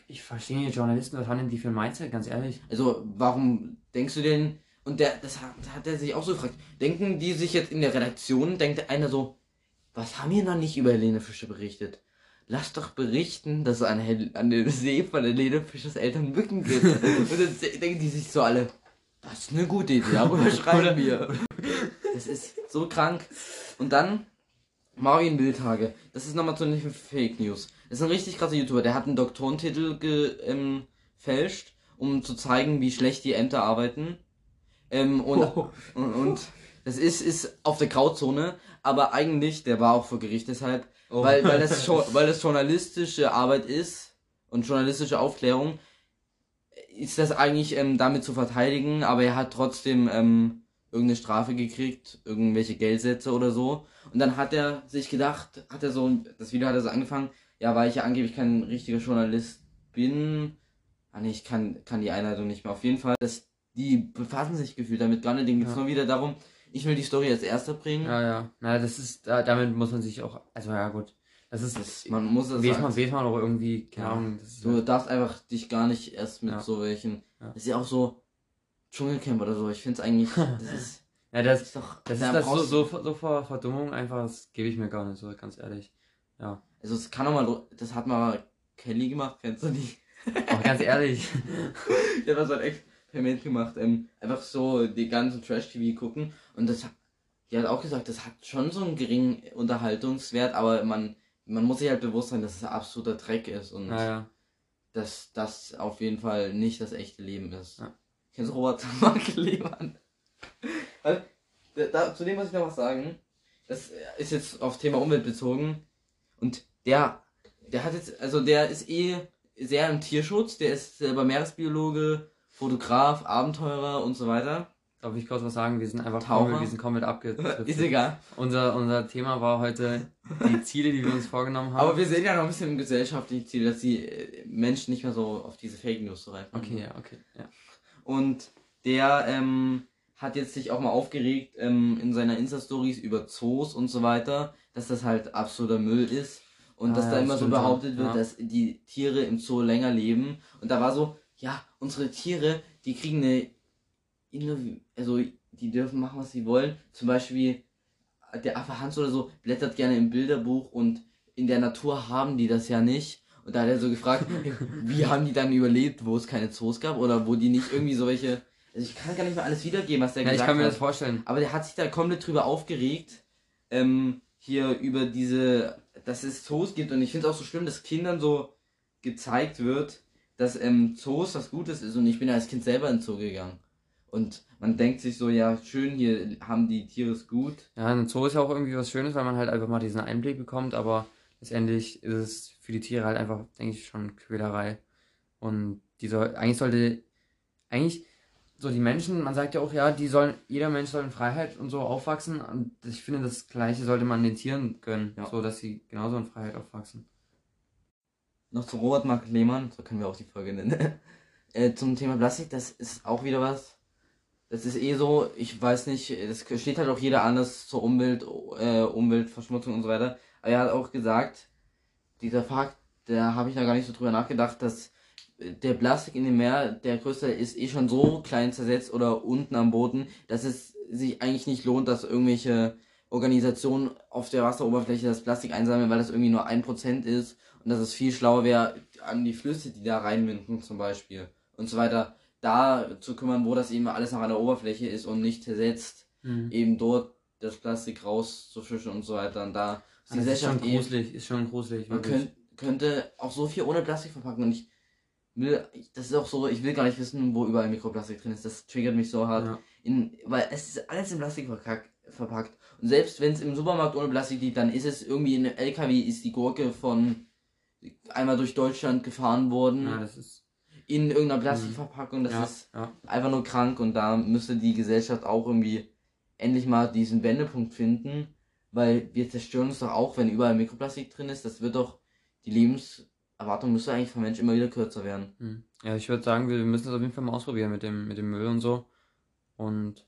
ich verstehe nicht Journalisten, was haben denn die für ein Mindset, ganz ehrlich? Also, warum denkst du denn, und der, das hat, hat er sich auch so gefragt, denken die sich jetzt in der Redaktion, denkt einer so, was haben wir noch nicht über Helene Fischer berichtet? Lass doch berichten, dass es an, Hel an den See von Helene Fischers Eltern Mücken gibt. (laughs) und dann denken die sich so alle, das ist eine gute Idee, darüber (laughs) schreiben wir. Das ist so krank. Und dann Marvin Bildhage. Das ist nochmal zu den Fake News. Das ist ein richtig krasser YouTuber. Der hat einen Doktorentitel gefälscht, ähm, um zu zeigen, wie schlecht die Ämter arbeiten. Ähm, und, Oh. und, und das ist, ist auf der Grauzone, aber eigentlich, der war auch vor Gericht deshalb, Oh. weil, weil, das, (laughs) weil das journalistische Arbeit ist und journalistische Aufklärung, ist das eigentlich ähm, damit zu verteidigen, aber er hat trotzdem ähm, irgendeine Strafe gekriegt, irgendwelche Geldsätze oder so. Und dann hat er sich gedacht, hat er so, das Video hat er so angefangen, ja, weil ich ja angeblich kein richtiger Journalist bin. Ah nee, ich kann, kann die Einleitung nicht mehr. Auf jeden Fall, dass die befassen sich gefühlt damit gar nicht. Denen geht's Ja. nur wieder darum, ich will die Story als erster bringen. Ja, ja. Na, das ist, da, damit muss man sich auch, also ja gut. Das ist, Das, man muss das weiß man, weiß man auch irgendwie, keine Ja. Ahnung. Das Du darfst einfach dich gar nicht erst mit Ja. so welchen. Ja. Das ist ja auch so Dschungelcamp oder so. Ich find's eigentlich. (laughs) Das ist, ja, das das, ist doch. das da ist das so, so, so vor Verdummung einfach, das gebe ich mir gar nicht so, ganz ehrlich. Ja. Also es kann doch mal. Das hat mal Kelly gemacht, kennst du die? Auch ganz ehrlich. Der hat so ein Experiment gemacht. Ähm, einfach so die ganzen Trash-TV gucken. Und das hat. Die hat auch gesagt, das hat schon so einen geringen Unterhaltungswert, aber man, man muss sich halt bewusst sein, dass es absoluter Dreck ist und Ja, ja. dass das auf jeden Fall nicht das echte Leben ist. Ja. Kennst du Robert (laughs) da, zu dem muss ich noch was sagen. Das ist jetzt auf Thema Umwelt bezogen. Und der, der hat jetzt, also der ist eh sehr im Tierschutz. Der ist selber Meeresbiologe, Fotograf, Abenteurer und so weiter. Darf ich kurz was sagen? Wir sind einfach Taucher. wir sind komplett abgedriftet. Ist egal. Unser, unser Thema war heute die Ziele, die wir uns vorgenommen haben. Aber wir sehen ja noch ein bisschen im gesellschaftlichen Ziel, dass die äh, Menschen nicht mehr so auf diese Fake News so rein. Okay, ja, okay. Ja. Und der ähm, hat jetzt sich auch mal aufgeregt ähm, in seiner Insta-Stories über Zoos und so weiter, dass das halt absoluter Müll ist. Und Ah, dass da ja, immer so behauptet wird, Ja. dass die Tiere im Zoo länger leben. Und da war so, ja, unsere Tiere, die kriegen eine, also die dürfen machen, was sie wollen. Zum Beispiel der Affe Hans oder so blättert gerne im Bilderbuch und in der Natur haben die das ja nicht. Und da hat er so gefragt, (laughs) wie haben die dann überlebt, wo es keine Zoos gab oder wo die nicht irgendwie solche. Also ich kann gar nicht mehr alles wiedergeben, was der Ja, ich gesagt kann mir hat. das vorstellen. Aber der hat sich da komplett drüber aufgeregt, ähm, hier über diese, dass es Zoos gibt und ich finde es auch so schlimm, dass Kindern so gezeigt wird, dass ähm, Zoos was Gutes ist und ich bin ja als Kind selber in den Zoo gegangen. Und man denkt sich so, ja, schön, hier haben die Tiere es gut. Ja, ein Zoo ist ja auch irgendwie was Schönes, weil man halt einfach mal diesen Einblick bekommt, aber letztendlich ist es für die Tiere halt einfach, denke ich, schon Quälerei. Und die soll, eigentlich sollte, eigentlich, so die Menschen, man sagt ja auch, ja, die sollen, jeder Mensch soll in Freiheit und so aufwachsen. Und ich finde, das Gleiche sollte man den Tieren gönnen, Ja. so dass sie genauso in Freiheit aufwachsen. Noch zu Robert Mark Lehmann, so können wir auch die Folge nennen. (laughs) äh, zum Thema Plastik, das ist auch wieder was. Das ist eh so, ich weiß nicht, es steht halt auch jeder anders zur Umwelt, äh, Umweltverschmutzung und so weiter. Aber er hat auch gesagt, dieser Fakt, da habe ich da gar nicht so drüber nachgedacht, dass äh, der Plastik in dem Meer, der größte ist eh schon so klein zersetzt oder unten am Boden, dass es sich eigentlich nicht lohnt, dass irgendwelche Organisationen auf der Wasseroberfläche das Plastik einsammeln, weil das irgendwie nur ein Prozent ist und dass es viel schlauer wäre, an die Flüsse, die da reinwinden zum Beispiel und so weiter, da zu kümmern, wo das eben alles noch an der Oberfläche ist und nicht zersetzt, eben dort das Plastik rauszufischen und so weiter und da ist die Das ist schon Gesellschaft gruselig, ist schon gruselig. man könnt, könnte auch so viel ohne Plastik verpacken und ich will, das ist auch so, ich will gar nicht wissen, wo überall Mikroplastik drin ist. Das triggert mich so hart. Ja. In, weil es ist alles in Plastik verkack, verpackt. Und selbst wenn es im Supermarkt ohne Plastik liegt, dann ist es irgendwie in einem LKW, ist die Gurke von einmal durch Deutschland gefahren worden Ja, das ist, in irgendeiner Plastikverpackung. Das ja, ist ja. einfach nur krank und da müsste die Gesellschaft auch irgendwie endlich mal diesen Wendepunkt finden, weil wir zerstören uns doch auch, wenn überall Mikroplastik drin ist. Das wird doch, die Lebenserwartung müsste eigentlich vom Mensch immer wieder kürzer werden. Hm. Ja, ich würde sagen, wir müssen das auf jeden Fall mal ausprobieren mit dem, mit dem Müll und so. Und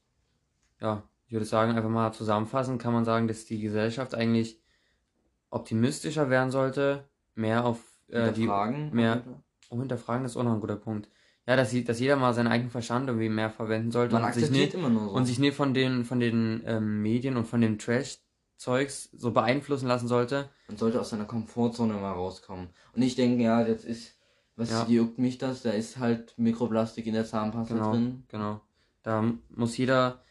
ja, ich würde sagen, einfach mal zusammenfassend kann man sagen, dass die Gesellschaft eigentlich optimistischer werden sollte, mehr auf äh, die Fragen? mehr- oh, hinterfragen, ist auch noch ein guter Punkt. Ja, dass, dass jeder mal seinen eigenen Verstand irgendwie mehr verwenden sollte Man und sich nicht, immer nur so. und sich nicht von den, von den ähm, Medien und von dem Trash-Zeugs so beeinflussen lassen sollte. Man sollte aus seiner Komfortzone mal rauskommen. Und nicht denken, ja, jetzt ist, was Ja. juckt mich das? Da ist halt Mikroplastik in der Zahnpasta Genau. drin. Genau. Da muss jeder,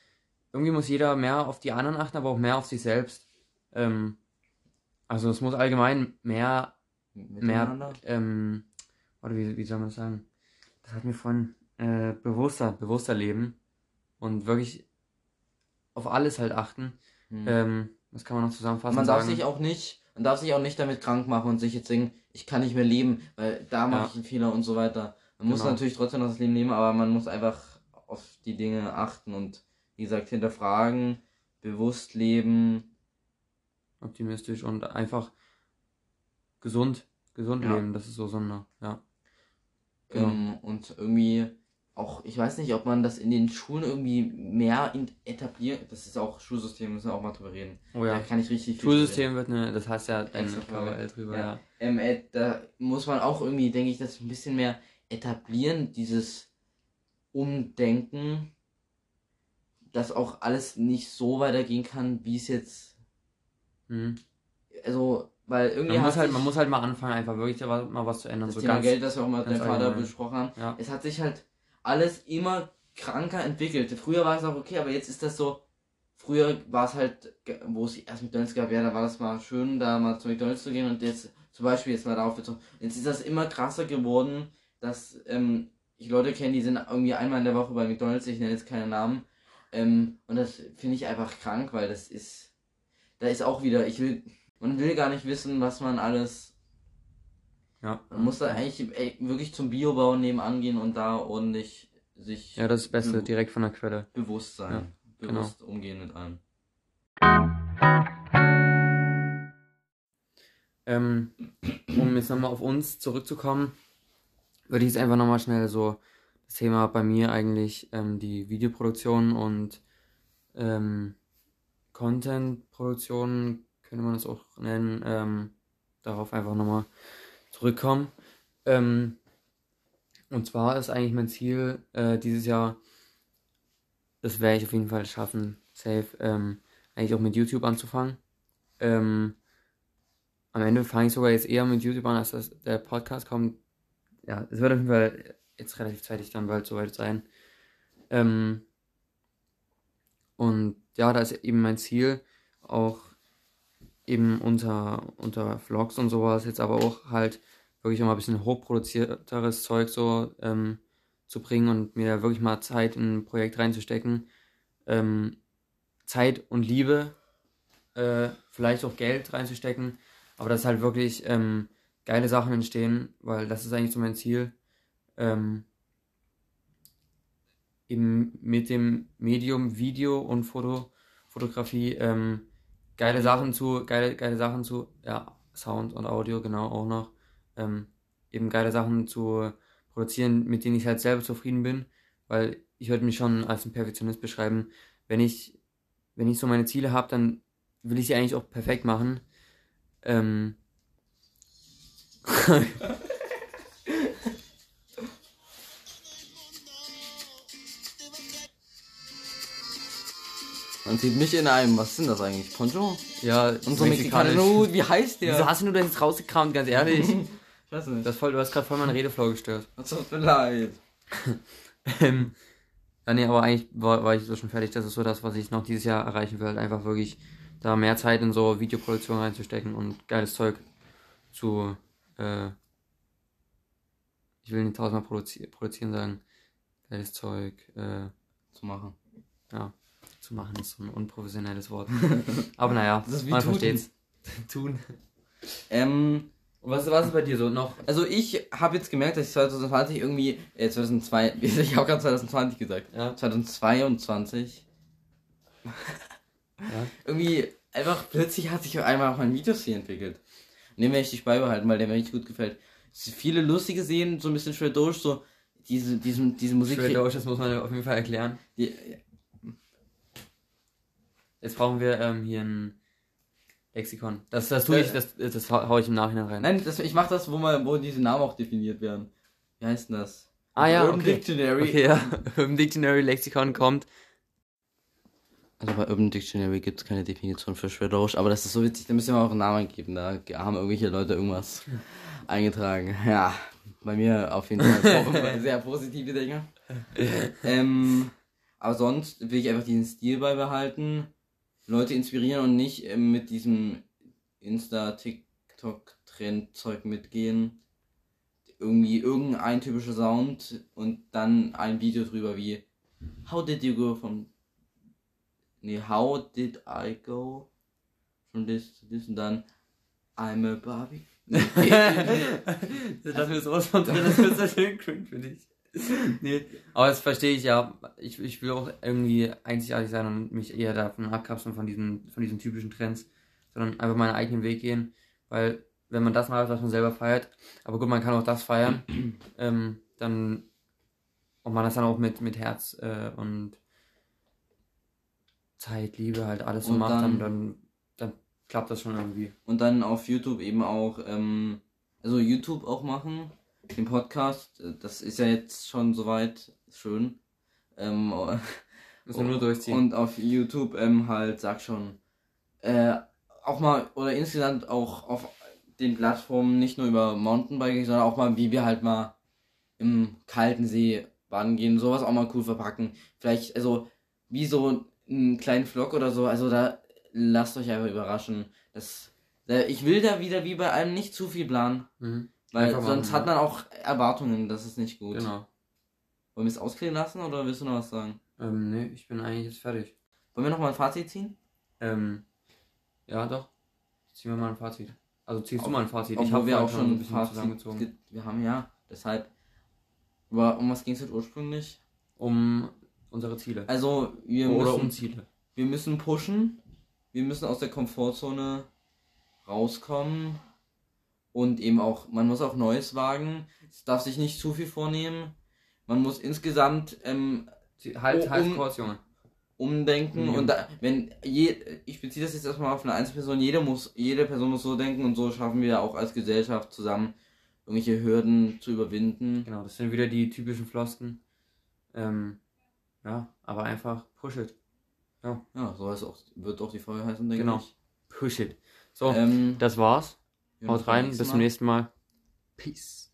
irgendwie muss jeder mehr auf die anderen achten, aber auch mehr auf sich selbst. Ähm, also es muss allgemein mehr, mehr, ähm, oder wie, wie soll man das sagen? Das hat mir von äh, bewusster, bewusster leben und wirklich auf alles halt achten. Hm. Ähm, das kann man noch zusammenfassen. man darf sagen. sich auch nicht, man darf sich auch nicht damit krank machen und sich jetzt denken, ich kann nicht mehr leben, weil da mache Ja. ich einen Fehler und so weiter. Man muss Genau. natürlich trotzdem noch das Leben nehmen, aber man muss einfach auf die Dinge achten und wie gesagt hinterfragen, bewusst leben. optimistisch und einfach gesund, gesund Ja. leben. Das ist so so eine, ja. Genau. Ähm, und irgendwie auch, ich weiß nicht, ob man das in den Schulen irgendwie mehr etabliert. Das ist auch Schulsystem, müssen wir auch mal drüber reden. Oh ja. Da kann ich richtig viel Schulsystem wird eine, das heißt ja ein Extra Folge. KWL drüber, Ja. ja. ähm, äh, da muss man auch irgendwie, denke ich, das ein bisschen mehr etablieren, dieses Umdenken, dass auch alles nicht so weitergehen kann, wie es jetzt, Mhm. also, weil irgendwie Man muss halt, man muss halt mal anfangen, einfach wirklich mal was zu ändern. das So Thema ganz, Geld, das wir auch mal mit deinem Vater besprochen haben, Ja. es hat sich halt alles immer kranker entwickelt. Früher war es auch okay, aber jetzt ist das so, früher war es halt, wo es erst McDonalds gab, ja, da war das mal schön, da mal zu McDonalds zu gehen und jetzt, zum Beispiel jetzt mal darauf bezogen, jetzt ist das immer krasser geworden, dass ähm, ich Leute kenne, die sind irgendwie einmal in der Woche bei McDonalds, ich nenne jetzt keine Namen, ähm, und das finde ich einfach krank, weil das ist, da ist auch wieder, ich will, man will gar nicht wissen, was man alles Ja. man muss da eigentlich ey, wirklich zum Biobau nebenan gehen und da ordentlich sich Ja, das ist das Beste, direkt von der Quelle. bewusst sein. Ja, genau. bewusst umgehen mit allem. Ähm, um jetzt nochmal auf uns zurückzukommen, würde ich jetzt einfach nochmal schnell so das Thema bei mir eigentlich ähm, die Videoproduktion und ähm, Content-Produktion, könnte man das auch nennen, ähm, darauf einfach nochmal zurückkommen. Ähm, und zwar ist eigentlich mein Ziel äh, dieses Jahr, das werde ich auf jeden Fall schaffen, safe, ähm, eigentlich auch mit YouTube anzufangen. Ähm, am Ende fange ich sogar jetzt eher mit YouTube an, als dass der Podcast kommt. Ja, es wird auf jeden Fall jetzt relativ zeitig dann bald soweit sein. Ähm, und ja, da ist eben mein Ziel, auch eben unter, unter Vlogs und sowas, jetzt aber auch halt wirklich immer ein bisschen hochproduzierteres Zeug so ähm, zu bringen und mir da wirklich mal Zeit in ein Projekt reinzustecken. Ähm, Zeit und Liebe, äh, vielleicht auch Geld reinzustecken, aber dass halt wirklich ähm, geile Sachen entstehen, weil das ist eigentlich so mein Ziel. Ähm, eben mit dem Medium Video und Foto, Fotografie ähm, geile Sachen zu, geile, geile Sachen zu, ja, Sound und Audio, genau, auch noch. Ähm, eben geile Sachen zu produzieren, mit denen ich halt selber zufrieden bin, weil ich würde mich schon als ein Perfektionist beschreiben. Wenn ich, wenn ich so meine Ziele habe, dann will ich sie eigentlich auch perfekt machen. Ähm, (laughs) (laughs) Man sieht mich in einem, was sind das eigentlich? Poncho? ja, Und so Mexikaner. Oh, wie heißt der? Wieso hast du das jetzt rausgekramt, ganz ehrlich? (laughs) Ich weiß nicht. Das voll, du hast gerade voll meinen Redeflow gestört. Das tut mir leid. (laughs) Ähm, ja, nee, aber eigentlich war, war ich so schon fertig. Das ist so das, was ich noch dieses Jahr erreichen will. Einfach wirklich da mehr Zeit in so Videoproduktion reinzustecken und geiles Zeug zu, äh, ich will nicht tausendmal produzi produzieren sagen, geiles Zeug, äh, Zu machen. ja, zu machen ist so ein unprofessionelles Wort. (laughs) aber naja, Das ist wie man tun. versteht's. (laughs) tun. Ähm, was, was ist bei dir so noch? also ich habe jetzt gemerkt, dass ich 2020 irgendwie, äh, 2002, (laughs) ich habe gerade 2020 gesagt, Ja. 2022 Ja. irgendwie einfach plötzlich hat sich auf einmal auch mein Videostil entwickelt. Und den werde ich dich beibehalten, weil der mir richtig gut gefällt. Es sind viele lustige Szenen, so ein bisschen schwer durch, so diese, diesen, diese Musik. Shred Doge, das muss man auf jeden Fall erklären. Die, Jetzt brauchen wir ähm, hier ein Lexikon. Das, das tue ich, das, das hau ich im Nachhinein rein. nein, das, ich mache das, wo, man, wo diese Namen auch definiert werden. Wie heißt denn das? Ah ja, Urban okay. Dictionary. Okay, ja. (laughs) Im Dictionary Lexikon kommt. Also bei Urban Dictionary gibt es keine Definition für Shreddosh, aber das ist so witzig, da müssen wir auch einen Namen geben. Da haben irgendwelche Leute irgendwas (laughs) eingetragen. Ja, bei mir auf jeden Fall (laughs) sehr positive Dinge. ähm, aber sonst will ich einfach diesen Stil beibehalten, Leute inspirieren und nicht ähm, mit diesem Insta-TikTok-Trend-Zeug mitgehen. Irgendwie irgendein typischer Sound und dann ein Video drüber wie How did you go from Nee, how did I go from this to this und dann I'm a Barbie. (laughs) (laughs) das lassen wir sowas von drin, das wird so schön cringe für dich. Nee, aber das verstehe ich ja. Ich, ich will auch irgendwie einzigartig sein und mich eher davon abkapseln von diesen, von diesen typischen Trends, sondern einfach meinen eigenen Weg gehen, weil wenn man das macht, was man selber feiert, aber gut, man kann auch das feiern, (clears throat) ähm, dann und man das dann auch mit, mit Herz äh, und Zeit, Liebe halt alles so macht, dann- dann, dann, dann klappt das schon irgendwie. Und dann auf YouTube eben auch, ähm, also YouTube auch machen, den Podcast, äh, das ist ja jetzt schon soweit schön. Ähm, (laughs) Muss man nur durchziehen. Und auf YouTube ähm, halt, sag schon, äh, auch mal, oder insgesamt auch auf den Plattformen nicht nur über Mountainbiking, sondern auch mal, wie wir halt mal im kalten See baden gehen, sowas auch mal cool verpacken. Vielleicht, also, wie so einen kleinen Vlog oder so, also da lasst euch einfach überraschen. Das, da, ich will da wieder wie bei allem nicht zu viel planen, mhm. Weil Einfach machen, sonst hat ja. man auch Erwartungen, das ist nicht gut. Genau. Wollen wir es ausklingen lassen oder willst du noch was sagen? Ähm, nee, ich bin eigentlich jetzt fertig. Wollen wir noch mal ein Fazit ziehen? Ähm, ja, doch. Ziehen wir mal ein Fazit. Also ziehst du Ob- mal ein Fazit. Ich habe wir auch schon ein bisschen Fazit zusammengezogen. ge- Wir haben ja, deshalb. Aber um was ging es jetzt ursprünglich? Um unsere Ziele. Also, wir Oder müssen, um Ziele. wir müssen pushen. Wir müssen aus der Komfortzone rauskommen. Und eben auch, man muss auch Neues wagen. Es darf sich nicht zu viel vornehmen. Man muss insgesamt ähm, Halt, halt um- kurz, Junge. umdenken Mhm. und da, wenn je, ich beziehe das jetzt erstmal auf eine Einzelperson, jede muss, jede Person muss so denken und so schaffen wir auch als Gesellschaft zusammen irgendwelche Hürden zu überwinden. Genau, das sind wieder die typischen Flosken. Ähm, ja, aber einfach push it. Ja, so heißt auch, wird auch die Folge heißen, denke Genau. ich. Push it. So, Ähm, das war's. Haut rein, bis zum nächsten Mal. Peace.